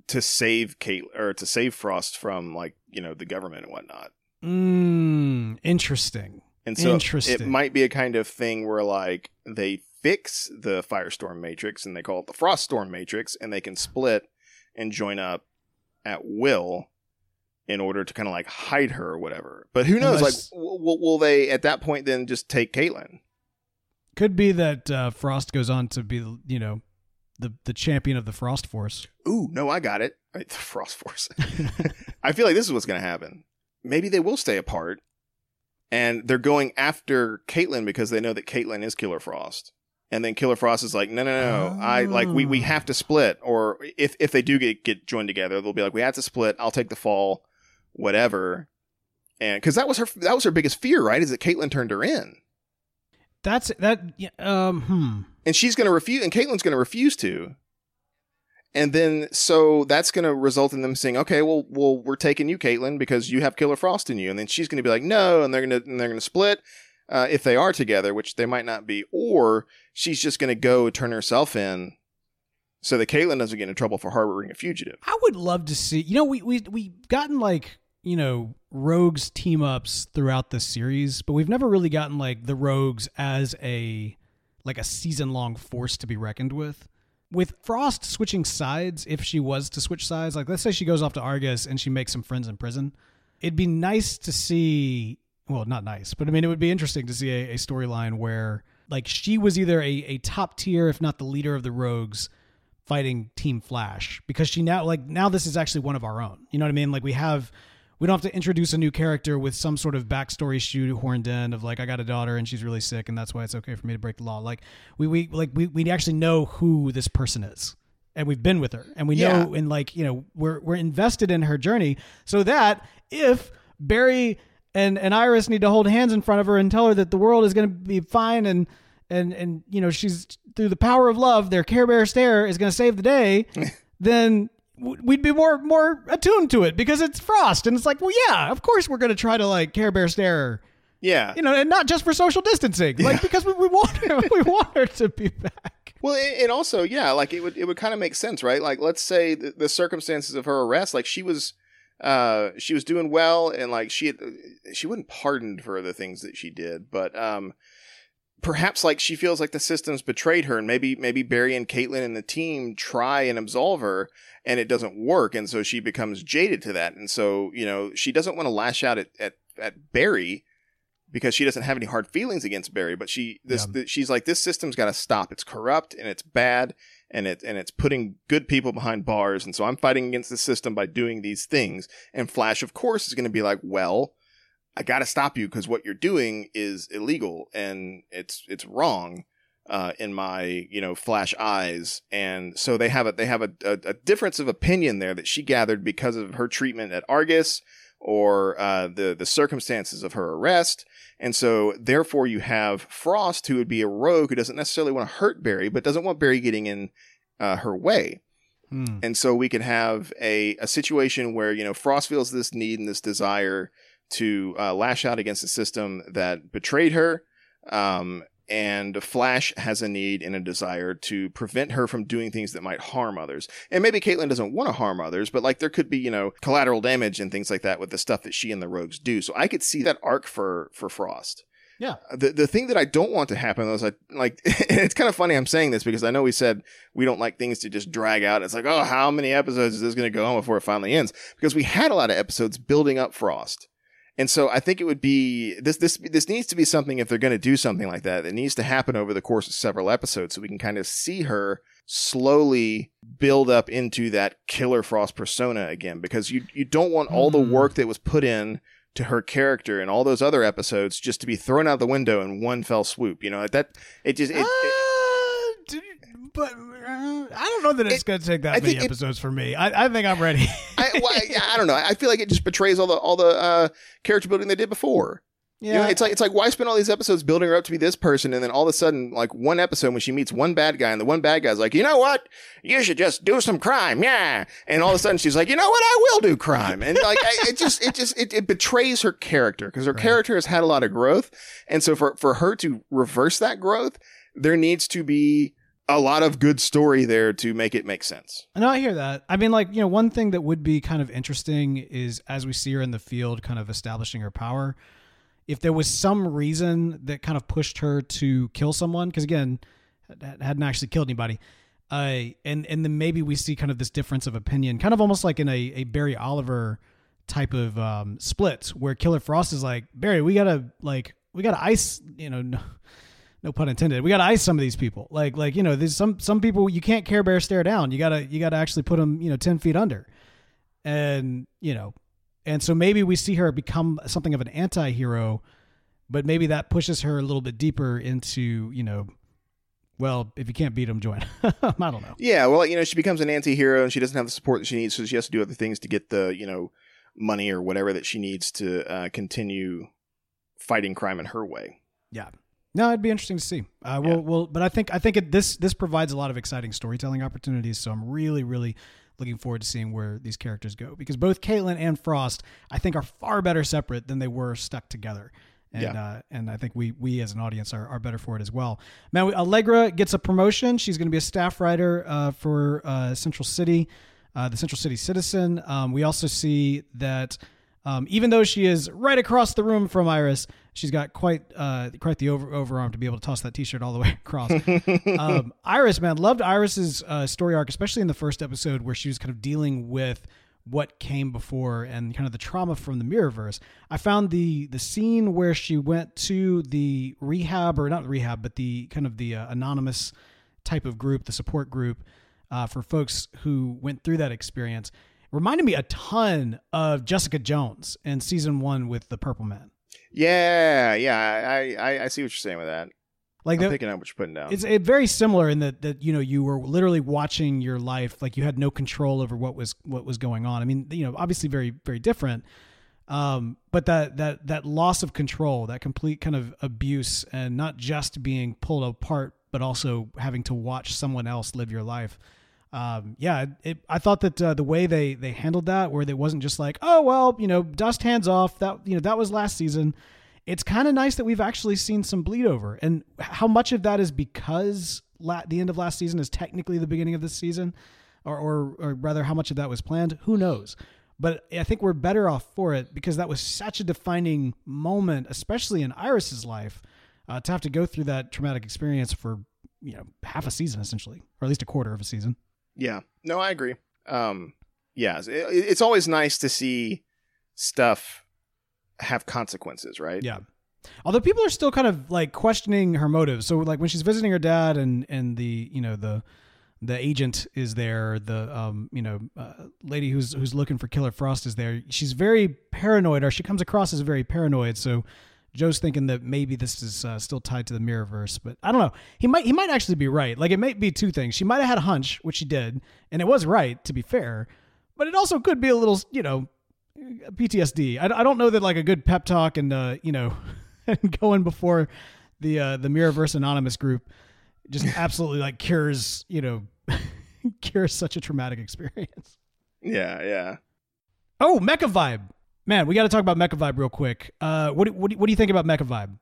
to save Kate or to save Frost from like you know the government and whatnot. Mm, interesting. And so it might be a kind of thing where like they fix the Firestorm Matrix and they call it the Froststorm Matrix, and they can split and join up at will in order to kind of like hide her or whatever. But who knows? Unless, like, will, will, they at that point then just take Caitlin? Could be that uh, Frost goes on to be, you know, the the champion of the Frost Force. Ooh, no, I got it. The Frost Force. I feel like this is what's going to happen. Maybe they will stay apart, and they're going after Caitlin because they know that Caitlin is Killer Frost and then Killer Frost is like, no, no, no, oh. I like we we have to split, or if if they do get get joined together, they'll be like, we have to split. I'll take the fall, whatever, and because that was her that was her biggest fear, right? Is that Caitlin turned her in. That's that. Um, hmm. And she's going to refuse, and Caitlin's going to refuse to. And then, so that's going to result in them saying, "Okay, well, well, we're taking you, Caitlin, because you have Killer Frost in you." And then she's going to be like, "No," and they're going to, and they're going to split uh, if they are together, which they might not be, or she's just going to go turn herself in so that Caitlin doesn't get in trouble for harboring a fugitive. I would love to see. You know, we we we gotten like you know rogues team ups throughout the series, but we've never really gotten like the rogues as a like a season long force to be reckoned with. With Frost switching sides, if she was to switch sides, like let's say she goes off to Argus and she makes some friends in prison, it'd be nice to see well, not nice, but I mean, it would be interesting to see a, a storyline where like she was either a, a top tier, if not the leader of the rogues fighting Team Flash because she now like now this is actually one of our own. You know what I mean? Like we have we don't have to introduce a new character with some sort of backstory shoehorned in of like I got a daughter and she's really sick and that's why it's okay for me to break the law. Like we we like we, we actually know who this person is. And we've been with her and we yeah. know and like, you know, we're we're invested in her journey so that if Barry and and Iris need to hold hands in front of her and tell her that the world is going to be fine and and and you know she's through the power of love their Care Bear stare is going to save the day, then we'd be more more attuned to it because it's Frost and it's like well yeah of course we're going to try to like Care Bear stare. Yeah, you know, and not just for social distancing, yeah. like because we, we want her, we want her to be back. Well, and also, yeah, like it would it would kind of make sense, right? Like, let's say the, the circumstances of her arrest, like she was uh, she was doing well and like she had, she wasn't pardoned for the things that she did, but um, perhaps like she feels like the system's betrayed her and maybe maybe Barry and Caitlin and the team try and absolve her and it doesn't work and so she becomes jaded to that. And so you know she doesn't want to lash out at, at, at Barry because she doesn't have any hard feelings against Barry but she this yeah. the, she's like this system's got to stop. It's corrupt and it's bad and it and it's putting good people behind bars and so I'm fighting against the system by doing these things. And Flash of course is going to be like well I got to stop you because what you're doing is illegal and it's it's wrong uh, in my you know Flash eyes and so they have a they have a, a, a, difference of opinion there that she gathered because of her treatment at Argus or uh, the the circumstances of her arrest and so, therefore, you have Frost, who would be a rogue who doesn't necessarily want to hurt Barry, but doesn't want Barry getting in uh, her way. Hmm. And so we could have a, a situation where, you know, Frost feels this need and this desire to uh, lash out against the system that betrayed her. Um, and Flash has a need and a desire to prevent her from doing things that might harm others. And maybe Caitlin doesn't want to harm others, but like there could be, you know, collateral damage and things like that with the stuff that she and the rogues do. So I could see that arc for for Frost. Yeah. The the thing that I don't want to happen though is I like it's kind of funny I'm saying this because I know we said we don't like things to just drag out. It's like, oh, how many episodes is this going to go on before it finally ends? Because we had a lot of episodes building up Frost. And so I think it would be this this this needs to be something if they're going to do something like that. It needs to happen over the course of several episodes so we can kind of see her slowly build up into that killer frost persona again because you you don't want all the work that was put in to her character and all those other episodes just to be thrown out the window in one fell swoop. You know, that it just it, it, Uh, did- but uh, I don't know that it's It- going to take that I many think it- episodes for me. I, I think I'm ready. I, well, I, I don't know. I feel like it just betrays all the all the uh, character building they did before. yeah, You know, it's like it's like why spend all these episodes building her up to be this person, and then all of a sudden, like one episode when she meets one bad guy, and the one bad guy's like, you know what, you should just do some crime, yeah. And all of a sudden, she's like, you know what, I will do crime, and like I, it just it just it, it betrays her character because her Right. character has had a lot of growth, and so for for her to reverse that growth, there needs to be a lot of good story there to make it make sense. No, I hear that. I mean, like, you know, one thing that would be kind of interesting is as we see her in the field, kind of establishing her power, if there was some reason that kind of pushed her to kill someone, because again, had- hadn't actually killed anybody. Uh, and and then maybe we see kind of this difference of opinion, kind of almost like in a, a Barry Oliver type of um, split, where Killer Frost is like Barry, we gotta like we gotta ice, you know, no, pun intended. We gotta ice some of these people. Like like you know, there's some some people you can't Care Bear stare down. You gotta you gotta actually put them you know ten feet under, and you know, and so maybe we see her become something of an anti-hero, but maybe that pushes her a little bit deeper into you know, well, if you can't beat them, join. I don't know. Yeah, well, you know, she becomes an anti-hero and she doesn't have the support that she needs, so she has to do other things to get the, you know, money or whatever that she needs to uh, continue fighting crime in her way. Yeah. No, it'd be interesting to see. Uh, Yeah. we'll, we'll, but I think I think it, this this provides a lot of exciting storytelling opportunities. So I'm really, really looking forward to seeing where these characters go because both Caitlin and Frost, I think, are far better separate than they were stuck together. And Yeah. uh, and I think we we as an audience are, are better for it as well. Man, we, Allegra gets a promotion. She's going to be a staff writer uh, for uh, Central City, uh, the Central City Citizen. Um, we also see that um, even though she is right across the room from Iris, she's got quite uh, quite the over overarm to be able to toss that T-shirt all the way across. um, Iris, man, loved Iris's uh, story arc, especially in the first episode where she was kind of dealing with what came before and kind of the trauma from the Mirrorverse. I found the the scene where she went to the rehab or not rehab, but the kind of the uh, anonymous type of group, the support group uh, for folks who went through that experience. Reminded me a ton of Jessica Jones in season one with the Purple Man. Yeah, yeah, I, I, I see what you're saying with that. Like I'm the, picking up what you're putting down. It's it, very similar in that that you know you were literally watching your life like you had no control over what was what was going on. I mean, you know, obviously very very different. Um, but that that that loss of control, that complete kind of abuse, and not just being pulled apart, but also having to watch someone else live your life. Um, yeah, it, I thought that uh, the way they they handled that, where it wasn't just like, oh well, you know, dust hands off. That you know that was last season it's kind of nice that we've actually seen some bleed over. And how much of that is because la- the end of last season is technically the beginning of this season, or, or, or rather, how much of that was planned? Who knows? But I think we're better off for it because that was such a defining moment, especially in Iris's life, uh, to have to go through that traumatic experience for you know half a season essentially, or at least a quarter of a season. Yeah, no, I agree. Um, yeah, it, it's always nice to see stuff have consequences, right? Yeah. Although people are still kind of like questioning her motives. So like when she's visiting her dad and and the you know the the agent is there, the um you know uh, lady who's who's looking for Killer Frost is there. She's very paranoid, or she comes across as very paranoid. So Joe's thinking that maybe this is uh, still tied to the Mirrorverse, but I don't know. He might he might actually be right. Like it might be two things. She might have had a hunch, which she did, and it was right to be fair. But it also could be a little, you know, PTSD. I, I don't know that like a good pep talk and uh, you know, and going before the uh, the Mirrorverse Anonymous group just absolutely like cures you know cures such a traumatic experience. yeah, yeah. Oh, Mecha Vibe, man, we got to talk about Mecha Vibe real quick. Uh, what do- what do, what do you think about Mecha Vibe?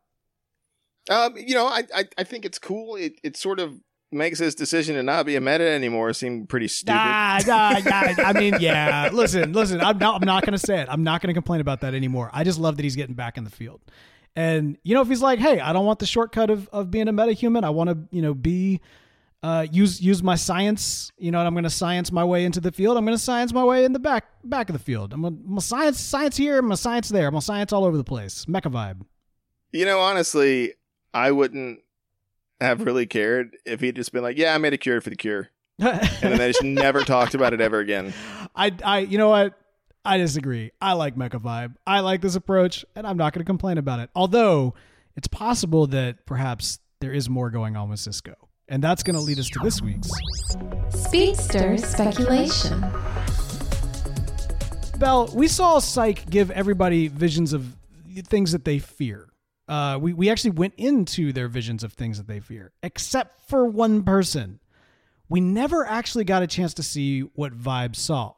Um, you know, I, I I think it's cool. It it sort of makes his decision to not be a meta anymore seem pretty stupid. Nah, nah, nah. I mean, yeah. Listen, listen. I'm not. I'm not going to say it. I'm not going to complain about that anymore. I just love that he's getting back in the field. And you know, if he's like, hey, I don't want the shortcut of of being a meta human. I want to, you know, be uh, use use my science. You know, I'm going to science my way into the field. I'm going to science my way in the back back of the field. I'm going to science science here. I'm going to science there. I'm going to science all over the place. Mecha vibe. You know, honestly, I wouldn't have really cared if he'd just been like, "Yeah, I made a cure for the cure," and then they just never talked about it ever again. I, I, you know what? I disagree. I like Mecha Vibe. I like this approach, and I'm not going to complain about it. Although it's possible that perhaps there is more going on with Cisco, and that's going to lead us to this week's Speedster speculation. Bell. We saw Psych give everybody visions of things that they fear. Uh, we we actually went into their visions of things that they fear, except for one person. We never actually got a chance to see what Vibe saw.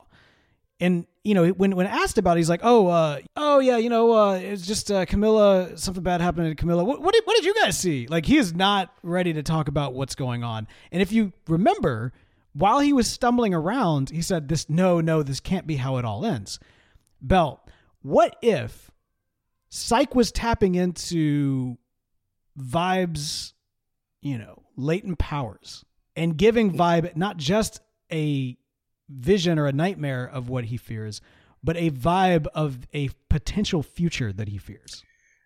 And you know, when when asked about, it, he's like, "Oh, uh, oh yeah, you know, uh, it's just uh, Camilla. Something bad happened to Camilla. What, what did what did you guys see? Like, he is not ready to talk about what's going on. And if you remember, while he was stumbling around, he said, "This, no, no, this can't be how it all ends." Bell, what if Psych was tapping into Vibe's, you know, latent powers and giving Vibe not just a vision or a nightmare of what he fears, but a vibe of a potential future that he fears.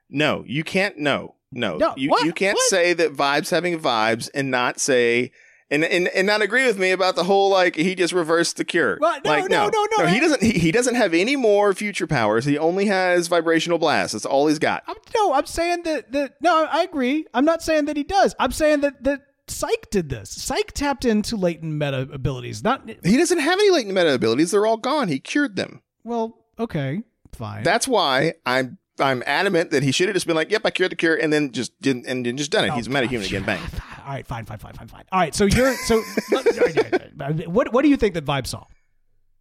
No, you can't. No, no, No, you what? you can't What? say that vibes having vibes and not say. And, and and not agree with me about the whole like he just reversed the cure. What? No, like, no, no, no, He man. doesn't. He, he doesn't have any more future powers. He only has vibrational blast. That's all he's got. I'm, no, I'm saying that that no, I agree. I'm not saying that he does. I'm saying that that Psych did this. Psych tapped into latent meta abilities. Not He doesn't have any latent meta abilities. They're all gone. He cured them. well, okay, fine. That's why I'm I'm adamant that he should have just been like, "Yep, I cured the cure," and then just didn't and then just done it. He's meta human again. Bang. All right, fine, fine, fine, fine, fine. All right, so you're so. what what do you think that Vibe saw?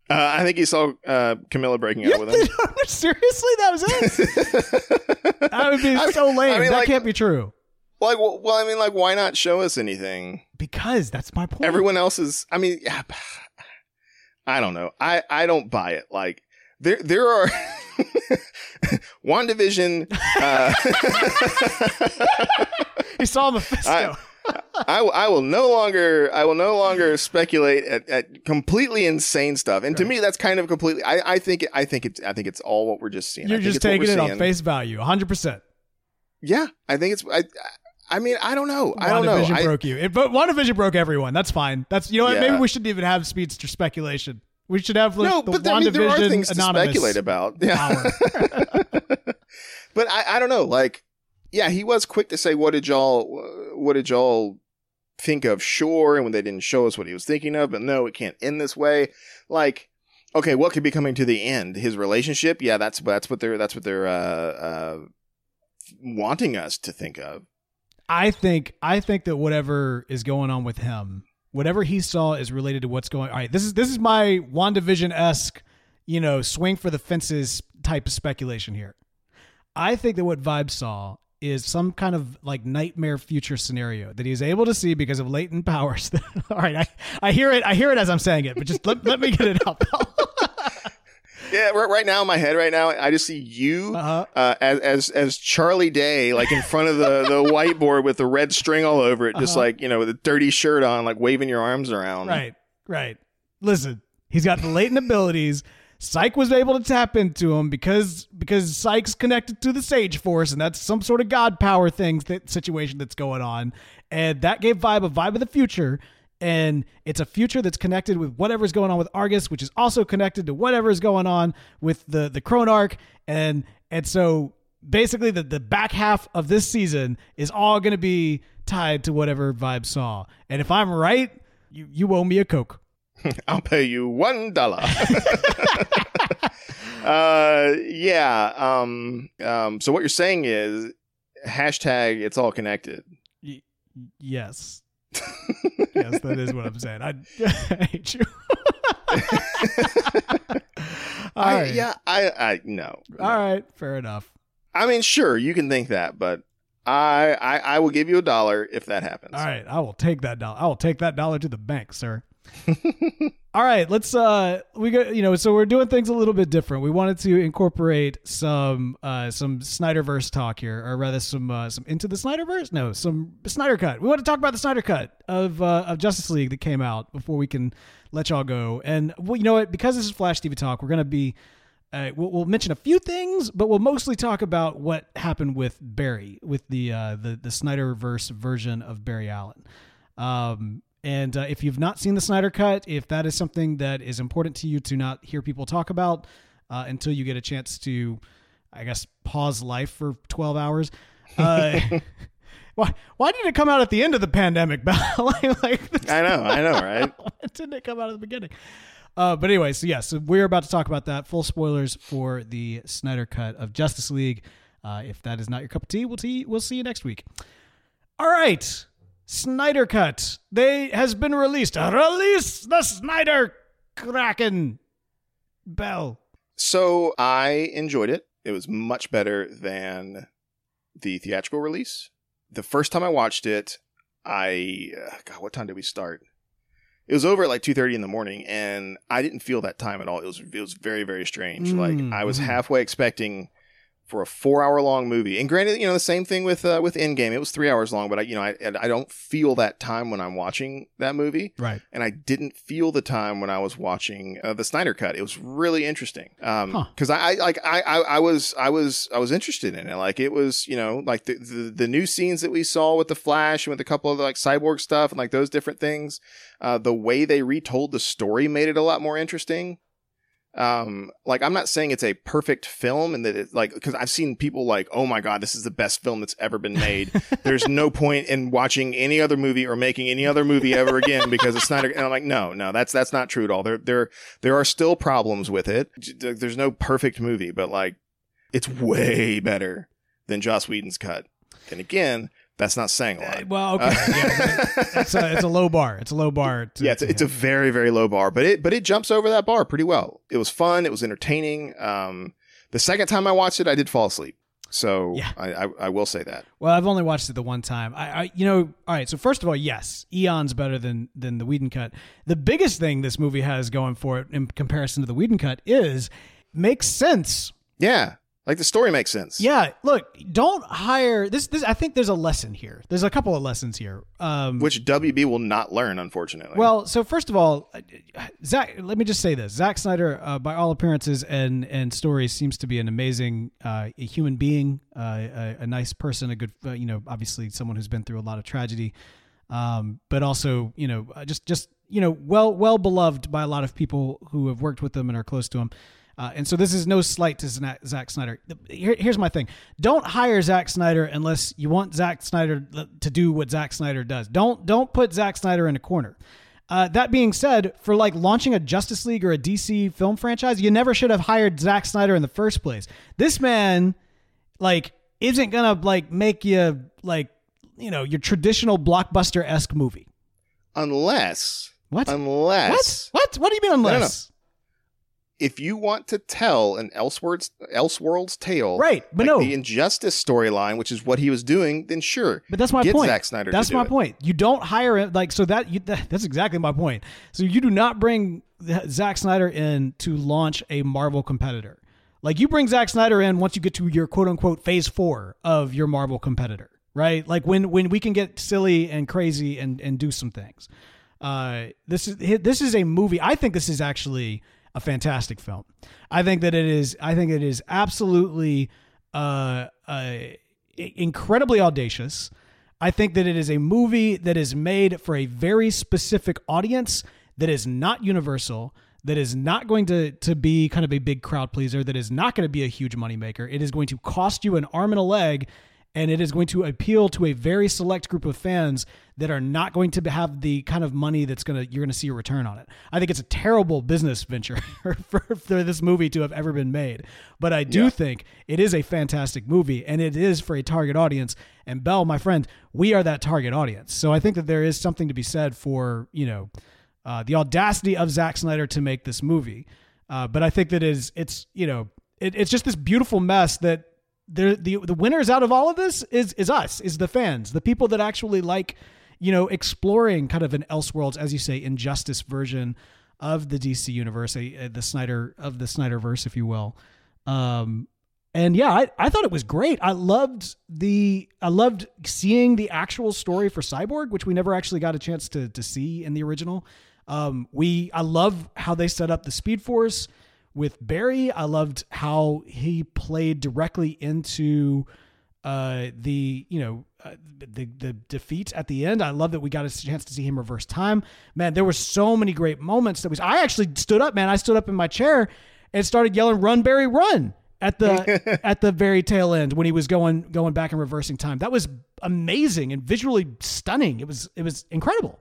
Uh, I think he saw uh, Camilla breaking up with him. Seriously, that was it. that would be I mean- so lame. I mean, that like- can't be true. Like, well, well, I mean, like, why not show us anything? Because that's my point. Everyone else is. I mean, yeah, I don't know. I I don't buy it. Like there there are WandaVision. Uh, he saw Mephisto. I, I, will- I will no longer I will no longer speculate at, at completely insane stuff. And to me, that's kind of completely. I, I think I think it's I think it's all what we're just seeing. You're just taking it on face value, 100. percent Yeah, I think it's. I, I mean, I don't know. I don't know. WandaVision I, broke you. It, but WandaVision broke everyone. That's fine. That's you know what? Yeah. Maybe we shouldn't even have speedster speculation. We should have like, no, the but I mean, there are WandaVision things to speculate about. Yeah. but I, I don't know. Like, yeah, he was quick to say, "What did y'all? What did y'all think of?" Sure, and when they didn't show us what he was thinking of, but no, it can't end this way. Like, okay, what could be coming to the end? His relationship? Yeah, that's that's what they're that's what they're uh, uh, wanting us to think of. I think I think that whatever is going on with him, whatever he saw is related to what's going. All right, this is this is my WandaVision esque, you know, swing for the fences type of speculation here. I think that what Vibe saw is some kind of like nightmare future scenario that he's able to see because of latent powers. All right, I, I hear it. I hear it as I'm saying it, but just let, let me get it out. Yeah, right, now in my head, right now, I just see you Uh-huh. uh, as as as Charlie Day, like in front of the the whiteboard with the red string all over it, just Uh-huh. like you know, with a dirty shirt on, like waving your arms around. Right, right. Listen, he's got the latent abilities. Psych was able to tap into him because because Psych's connected to the Sage Force, and that's some sort of god power thing that situation that's going on, and that gave Vibe a vibe of the future. And it's a future that's connected with whatever's going on with Argus, which is also connected to whatever's going on with the the Chronarch, and and so basically the, the back half of this season is all going to be tied to whatever Vibe saw. And if I'm right, you you owe me a coke. I'll pay you one dollar. uh, yeah. Um. Um. So what you're saying is hashtag it's all connected. Y- yes. Yes, that is what I'm saying. I, I hate you. All I, right. Yeah. I. I no. All right. Fair enough. I mean, sure, you can think that, but I, I I will give you a dollar if that happens. All right, I will take that dollar. I will take that dollar to the bank, sir. All right, let's uh we got you know, so we're doing things a little bit different. We wanted to incorporate some uh some Snyderverse talk here, or rather some uh some into the Snyderverse? No, some Snyder cut. We want to talk about the Snyder cut of uh of Justice League that came out before we can let y'all go. And well, you know what, because this is Flash TV talk, we're going to be uh, we'll, we'll, mention a few things, but we'll mostly talk about what happened with Barry, with the uh, the the Snyderverse version of Barry Allen. Um, and uh, if you've not seen the Snyder Cut, if that is something that is important to you to not hear people talk about uh, until you get a chance to, I guess, pause life for twelve hours. Uh, why why did it come out at the end of the pandemic? like, like I know, I know, right? why didn't it come out at the beginning? Uh, but anyway, so yes, so we're about to talk about that. Full spoilers for the Snyder cut of Justice League. Uh, if that is not your cup of tea, we'll see. We'll see you next week. All right, Snyder cut. They has been released. Release the Snyder Kraken bell. So I enjoyed it. It was much better than the theatrical release. The first time I watched it, I uh, God, what time did we start? it was over at like 2.30 in the morning and i didn't feel that time at all it was it was very very strange mm, like i was mm-hmm. halfway expecting for a four hour long movie. And granted, you know, the same thing with uh, with Endgame. It was three hours long, but I, you know, I I don't feel that time when I'm watching that movie. Right. And I didn't feel the time when I was watching uh, the Snyder Cut. It was really interesting. Um, because huh. I, I like I, I I was I was I was interested in it. Like it was, you know, like the, the the new scenes that we saw with the Flash and with a couple of like cyborg stuff and like those different things. Uh, the way they retold the story made it a lot more interesting um like i'm not saying it's a perfect film and that it like because i've seen people like oh my god this is the best film that's ever been made. There's no point in watching any other movie or making any other movie ever again because it's not and i'm like no no that's that's not true at all. There there there are still problems with it. There's no perfect movie but like it's way better than joss whedon's cut. And again that's not saying a lot. Uh, well, okay, uh, yeah, it's, a, it's a low bar. It's a low bar. To, yeah, it's, it's a very very low bar, but it but it jumps over that bar pretty well. It was fun. It was entertaining. Um, the second time I watched it, I did fall asleep. So yeah. I, I, I will say that. Well, I've only watched it the one time. I, I you know all right. So first of all, yes, Eon's better than than the Whedon cut. The biggest thing this movie has going for it in comparison to the Whedon cut is makes sense. Yeah. Like the story makes sense. Yeah, look, don't hire this. This I think there's a lesson here. There's a couple of lessons here, um, which WB will not learn, unfortunately. Well, so first of all, Zack. Let me just say this: Zack Snyder, uh, by all appearances and and stories, seems to be an amazing uh, a human being, uh, a, a, nice person, a good, uh, you know, obviously someone who's been through a lot of tragedy, um, but also, you know, just just you know, well well beloved by a lot of people who have worked with him and are close to him. Uh, and so this is no slight to Zack Snyder. Here, here's my thing: don't hire Zack Snyder unless you want Zack Snyder to do what Zack Snyder does. Don't don't put Zack Snyder in a corner. Uh, that being said, for like launching a Justice League or a DC film franchise, you never should have hired Zack Snyder in the first place. This man, like, isn't gonna like make you like you know your traditional blockbuster esque movie, unless what? Unless what? What? What do you mean unless? If you want to tell an Elseworlds Elseworlds tale, right? But like no, the Injustice storyline, which is what he was doing, then sure. But that's my get point. Zack Snyder. That's my it. point. You don't hire it like so that, you, that that's exactly my point. So you do not bring Zack Snyder in to launch a Marvel competitor. Like you bring Zack Snyder in once you get to your quote unquote phase four of your Marvel competitor, right? Like when when we can get silly and crazy and and do some things. Uh, this is this is a movie. I think this is actually a fantastic film. I think that it is. I think it is absolutely uh, uh, incredibly audacious. I think that it is a movie that is made for a very specific audience that is not universal, that is not going to, to be kind of a big crowd pleaser, that is not going to be a huge moneymaker. It is going to cost you an arm and a leg and it is going to appeal to a very select group of fans that are not going to have the kind of money that's going to you're going to see a return on it. I think it's a terrible business venture for, for this movie to have ever been made, but I do yeah. think it is a fantastic movie and it is for a target audience. And Bell, my friend, we are that target audience. So I think that there is something to be said for you know uh, the audacity of Zack Snyder to make this movie. Uh, but I think that is it's you know it, it's just this beautiful mess that the the the winners out of all of this is is us, is the fans, the people that actually like, you know, exploring kind of an Elseworlds, as you say, injustice version of the DC universe, a, the Snyder of the Snyderverse, if you will. Um, and yeah, I, I thought it was great. I loved the I loved seeing the actual story for Cyborg, which we never actually got a chance to to see in the original. Um, we I love how they set up the Speed Force with Barry. I loved how he played directly into uh, the you know uh, the the defeat at the end. I love that we got a chance to see him reverse time. Man, there were so many great moments that was. I actually stood up, man. I stood up in my chair and started yelling, "Run, Barry, run!" at the at the very tail end when he was going going back and reversing time. That was amazing and visually stunning. It was it was incredible.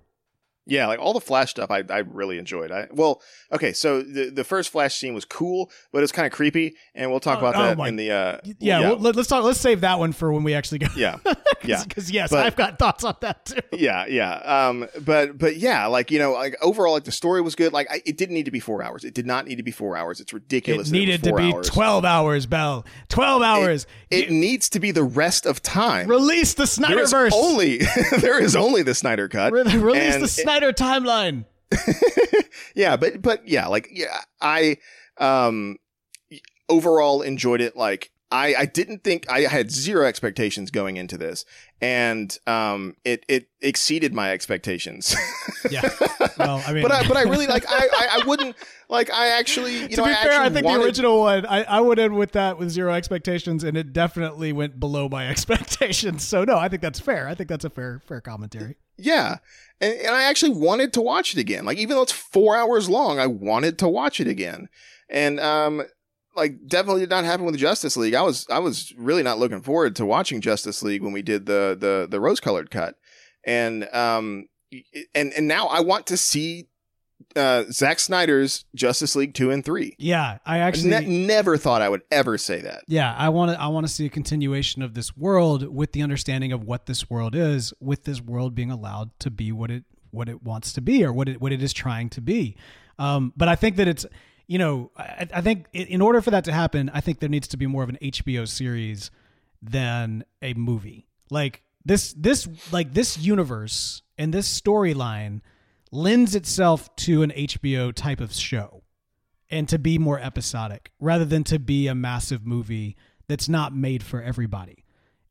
Yeah, like all the Flash stuff, I, I really enjoyed. I well, okay, so the the first Flash scene was cool, but it's kind of creepy, and we'll talk Oh, about oh that my- in the uh, Yeah, yeah, Well, let, us talk. Let's save that one for when we actually go. yeah, yeah. because yes, But- I've got thoughts on that too. yeah, yeah. Um, but but yeah, like you know, like overall, like the story was good. Like I, it didn't need to be four hours. It did not need to be four hours. It's ridiculous. It needed to be hours. twelve hours, Bell. Twelve hours. It needs to be the rest of time. Release the Snyderverse. there is only there is only the Snyder cut. Re- Release And the it- Snyder timeline. yeah, but but yeah, like yeah, I um overall enjoyed it. Like I I didn't think I had zero expectations going into this, and um it it exceeded my expectations. Yeah. Well, I mean, but I but I really like I I, I wouldn't like I actually you to know be I fair, I think wanted, the original one, I, I went in with that with zero expectations, and it definitely went below my expectations. So no, I think that's fair. I think that's a fair fair commentary. Yeah. And, and I actually wanted to watch it again. Like, even though it's four hours long, I wanted to watch it again. And, um, like definitely did not happen with Justice League. I was, I was really not looking forward to watching Justice League when we did the, the, the rose colored cut. And, um, and, and now I want to see, uh, Zack Snyder's Justice League two and three. Yeah, I I actually ne- never thought I would ever say that. Yeah, I want to I want to see a continuation of this world with the understanding of what this world is, with this world being allowed to be what it what it wants to be or what it what it is trying to be. Um, but I think that it's you know I, I think in order for that to happen, I think there needs to be more of an HBO series than a movie. Like this this like this universe and this storyline lends itself to an HBO type of show and to be more episodic rather than to be a massive movie that's not made for everybody.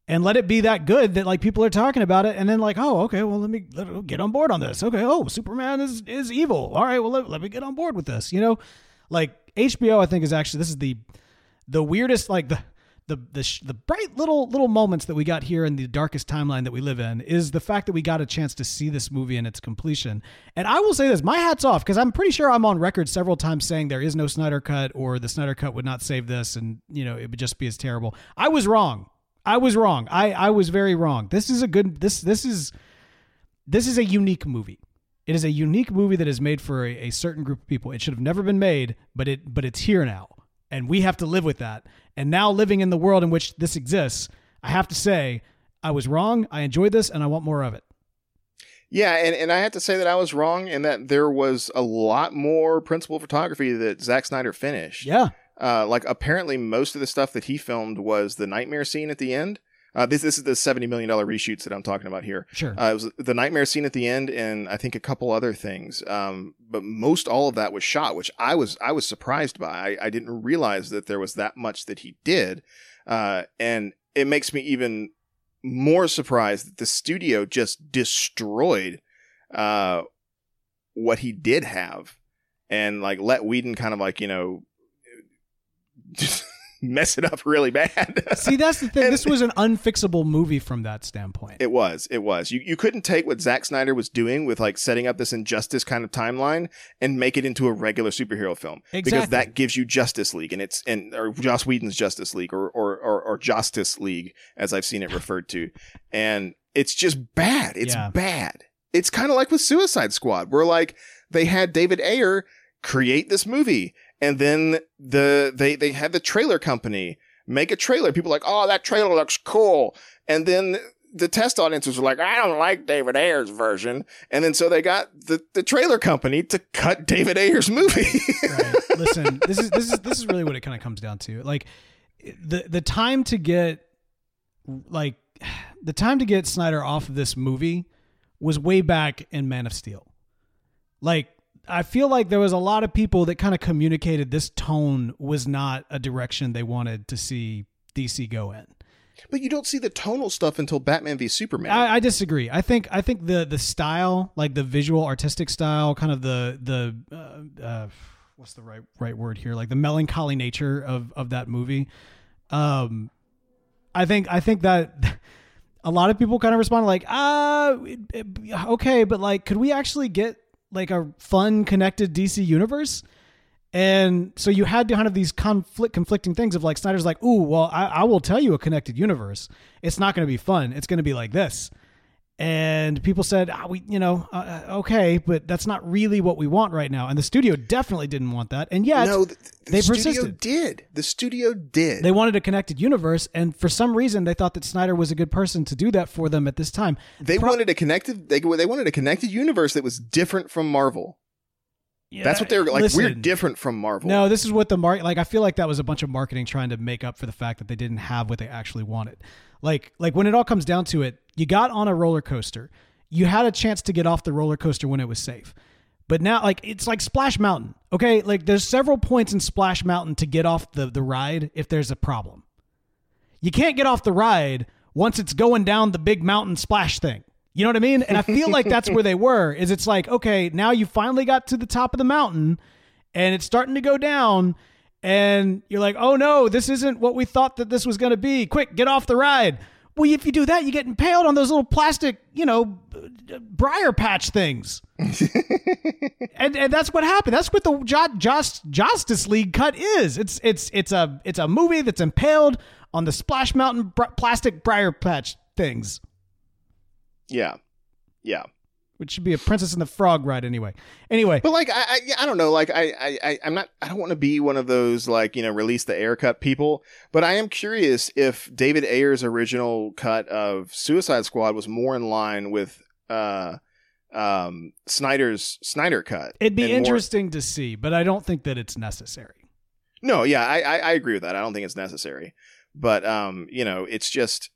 And let it be that good that like people are talking about it and then like, oh, okay, well let me let, get on board on this. Okay, oh, Superman is is evil. All right, well let, let me get on board with this. You know, like HBO I think is actually this is the the weirdest like the the the sh- the bright little little moments that we got here in the darkest timeline that we live in is the fact that we got a chance to see this movie in its completion. And I will say this, my hats off because I'm pretty sure I'm on record several times saying there is no Snyder cut or the Snyder cut would not save this and you know it would just be as terrible. I was wrong. I was wrong. I I was very wrong. This is a good this this is this is a unique movie. It is a unique movie that is made for a, a certain group of people. It should have never been made, but it but it's here now, and we have to live with that. And now, living in the world in which this exists, I have to say I was wrong. I enjoyed this, and I want more of it. Yeah, and, and I have to say that I was wrong and that there was a lot more principal photography that Zack Snyder finished. Yeah, Uh, like apparently most of the stuff that he filmed was the nightmare scene at the end. Uh, this this is the seventy million dollar reshoots that I'm talking about here. sure. Uh, it was the nightmare scene at the end, and I think a couple other things. Um, but most all of that was shot, which I was I was surprised by. I, I didn't realize that there was that much that he did, uh, and it makes me even more surprised that the studio just destroyed uh, what he did have, and like let Whedon kind of like you know just mess it up really bad. See, that's the thing. And- This was an unfixable movie from that standpoint. It was. It was. You you couldn't take what Zack Snyder was doing with like setting up this injustice kind of timeline and make it into a regular superhero film because that gives you Justice League and it's and or Joss Whedon's Justice League or or or, or Justice League as I've seen it referred to, and it's just bad. It's Yeah. bad. It's kind of like with Suicide Squad, where like they had David Ayer create this movie, and then the they they had the trailer company make a trailer. People like, oh, that trailer looks cool, and then the test audiences were like, I don't like David Ayer's version, and then so they got the the trailer company to cut David Ayer's movie. right. Listen, this is this is this is really what it kind of comes down to. Like the the time to get like the time to get Snyder off of this movie was way back in Man of Steel. Like I feel like there was a lot of people that kind of communicated this tone was not a direction they wanted to see DC go in. But you don't see the tonal stuff until Batman v Superman. I, I disagree. I think I think the the style, like the visual artistic style, kind of the the uh, uh, what's the right right word here, like the melancholy nature of of that movie. Um, I think I think that a lot of people kind of responded like, ah, okay, but like, could we actually get like a fun connected DC universe? And so you had kind of these conflict conflicting things of like Snyder's like, ooh, well, I, I will tell you a connected universe. It's not going to be fun. It's going to be like this and people said, ah, "We, you know, uh, uh, okay, but that's not really what we want right now." And the studio definitely didn't want that, and yet no, the, the they studio persisted. did. The studio did. They wanted a connected universe, and for some reason, they thought that Snyder was a good person to do that for them at this time. They Pro- wanted a connected. They they wanted a connected universe that was different from Marvel. Yeah, That's what they were like. we're different from Marvel. No, this is what the mark. Like, I feel like that was a bunch of marketing trying to make up for the fact that they didn't have what they actually wanted. Like, like when it all comes down to it, you got on a roller coaster. You had a chance to get off the roller coaster when it was safe. But now, like, it's like Splash Mountain. Okay, like there's several points in Splash Mountain to get off the the ride if there's a problem. You can't get off the ride once it's going down the big mountain splash thing. You know what I mean? And I feel like that's where they were. Is it's like, okay, now you finally got to the top of the mountain and it's starting to go down and you're like, "Oh no, this isn't what we thought that this was going to be. Quick, get off the ride." Well, if you do that, you get impaled on those little plastic, you know, briar patch things. and and that's what happened. That's what the Just, Justice League cut is. It's it's it's a it's a movie that's impaled on the Splash Mountain br- plastic briar patch things, Yeah, yeah. Which should be a Princess and the Frog ride anyway. Anyway, But like I, I, I don't know. Like I, I, I, I'm not. I don't want to be one of those like you know release the Ayer cut people. But I am curious if David Ayer's original cut of Suicide Squad was more in line with uh, um, Snyder's Snyder cut. it'd be and more- interesting to see, but I don't think that it's necessary. No, yeah, I, I, I agree with that. I don't think it's necessary. But um, you know, it's just,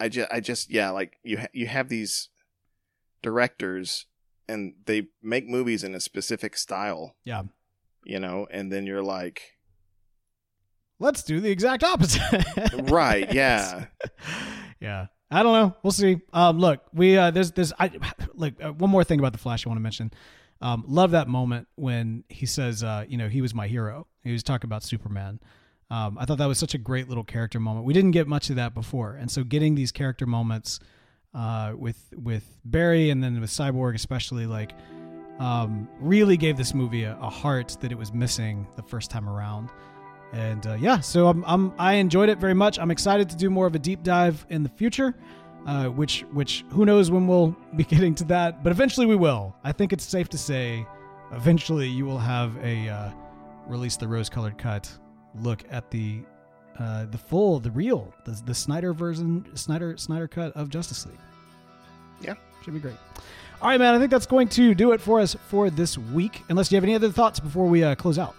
I just, I just, yeah, like you, ha- you have these directors, and they make movies in a specific style. Yeah. You know, and then you're like, Let's do the exact opposite. right, yeah, yeah. I don't know. We'll see. Um, look, we uh, there's there's I look uh, one more thing about the Flash I want to mention. Um, love that moment when he says, uh, you know, he was my hero. He was talking about Superman. Um, I thought that was such a great little character moment. We didn't get much of that before, and so getting these character moments uh, with with Barry and then with Cyborg especially, like, um, really gave this movie a, a heart that it was missing the first time around. And uh, yeah, so I'm, I'm I enjoyed it very much. I'm excited to do more of a deep dive in the future, uh, which which who knows when we'll be getting to that, but eventually we will. I think it's safe to say, eventually you will have a uh, release the rose-colored cut look at the uh, the full, the real, the, the Snyder version, Snyder Snyder cut of Justice League. Yeah. should be great. All right, man. I think that's going to do it for us for this week. Unless you have any other thoughts before we uh, close out.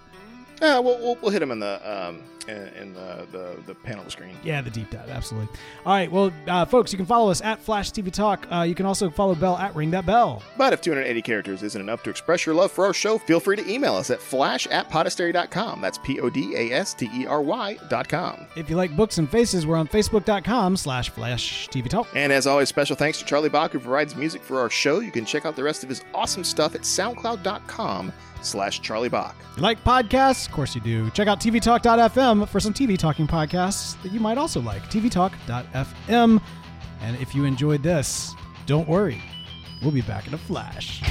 Yeah, we'll, we'll we'll hit him in the um in, in the, the the panel screen. Yeah, the deep dive, absolutely. All right, well, uh, folks, you can follow us at Flash TV Talk. Uh, you can also follow Bell at Ring That Bell. But if 280 characters isn't enough to express your love for our show, feel free to email us at flash at podastery.com. That's P O D A S T E R Y dot com. If you like books and faces, we're on Facebook.com slash Flash TV Talk. And as always, special thanks to Charlie Bach who provides music for our show. You can check out the rest of his awesome stuff at soundcloud.com slash Charlie Bach. If you like podcasts, of course you do. Check out tvtalk.fm for some TV talking podcasts that you might also like. tvtalk.fm. And if you enjoyed this, don't worry, we'll be back in a flash.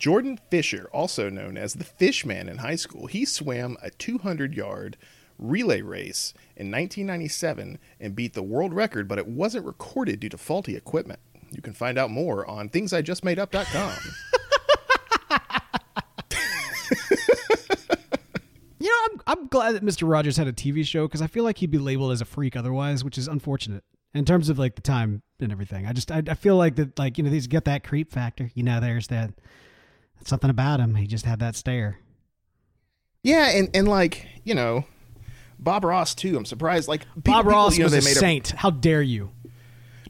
Jordan Fisher, also known as the Fishman in high school, he swam a 200 yard relay race in 1997 and beat the world record, but it wasn't recorded due to faulty equipment. You can find out more on thingsijustmadeup.com. You know, I'm, I'm glad that Mr. Rogers had a TV show because I feel like he'd be labeled as a freak otherwise, which is unfortunate in terms of like the time and everything. I just, I, I feel like that, like, you know, he's got that creep factor. You know, there's that, something about him. He just had that stare. yeah, and, and like, you know, Bob Ross too. I'm surprised. Like people- Bob people, Ross you know, was a saint. How dare you?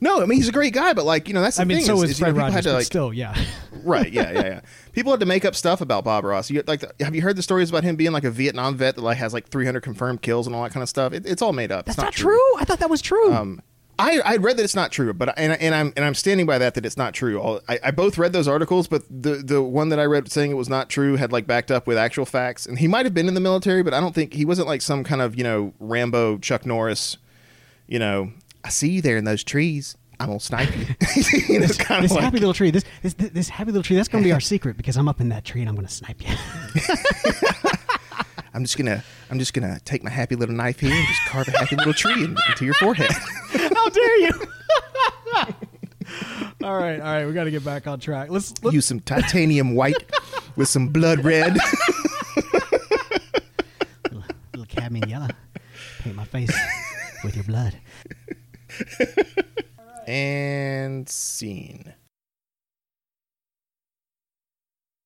No, I mean he's a great guy, but like you know that's the I mean, thing. so is, is is, you know, Fred Rogers, to, like, still, yeah. right yeah yeah yeah people had to make up stuff about bob ross you like the, have you heard the stories about him being like a vietnam vet that like has like 300 confirmed kills and all that kind of stuff it, it's all made up That's it's not, true. I thought that was true. um I, I read that it's not true, but and, and I'm and I'm standing by that that it's not true. All- I, I both read those articles, but the the one that I read saying it was not true had like backed up with actual facts, and he might have been in the military, but I don't think he wasn't like some kind of you know Rambo Chuck Norris, you know. I see you there in those trees. I'm gonna snipe you. you know, this this like happy little tree, this, this this happy little tree, that's going to be our secret because I'm up in that tree and I'm going to snipe you. I'm just gonna I'm just gonna take my happy little knife here and just carve a happy little tree in- into your forehead. How dare you? all right, all right, we got to get back on track. Let's, let's Use some titanium white with some blood red. little, little cadmium yellow. Paint my face with your blood. and scene.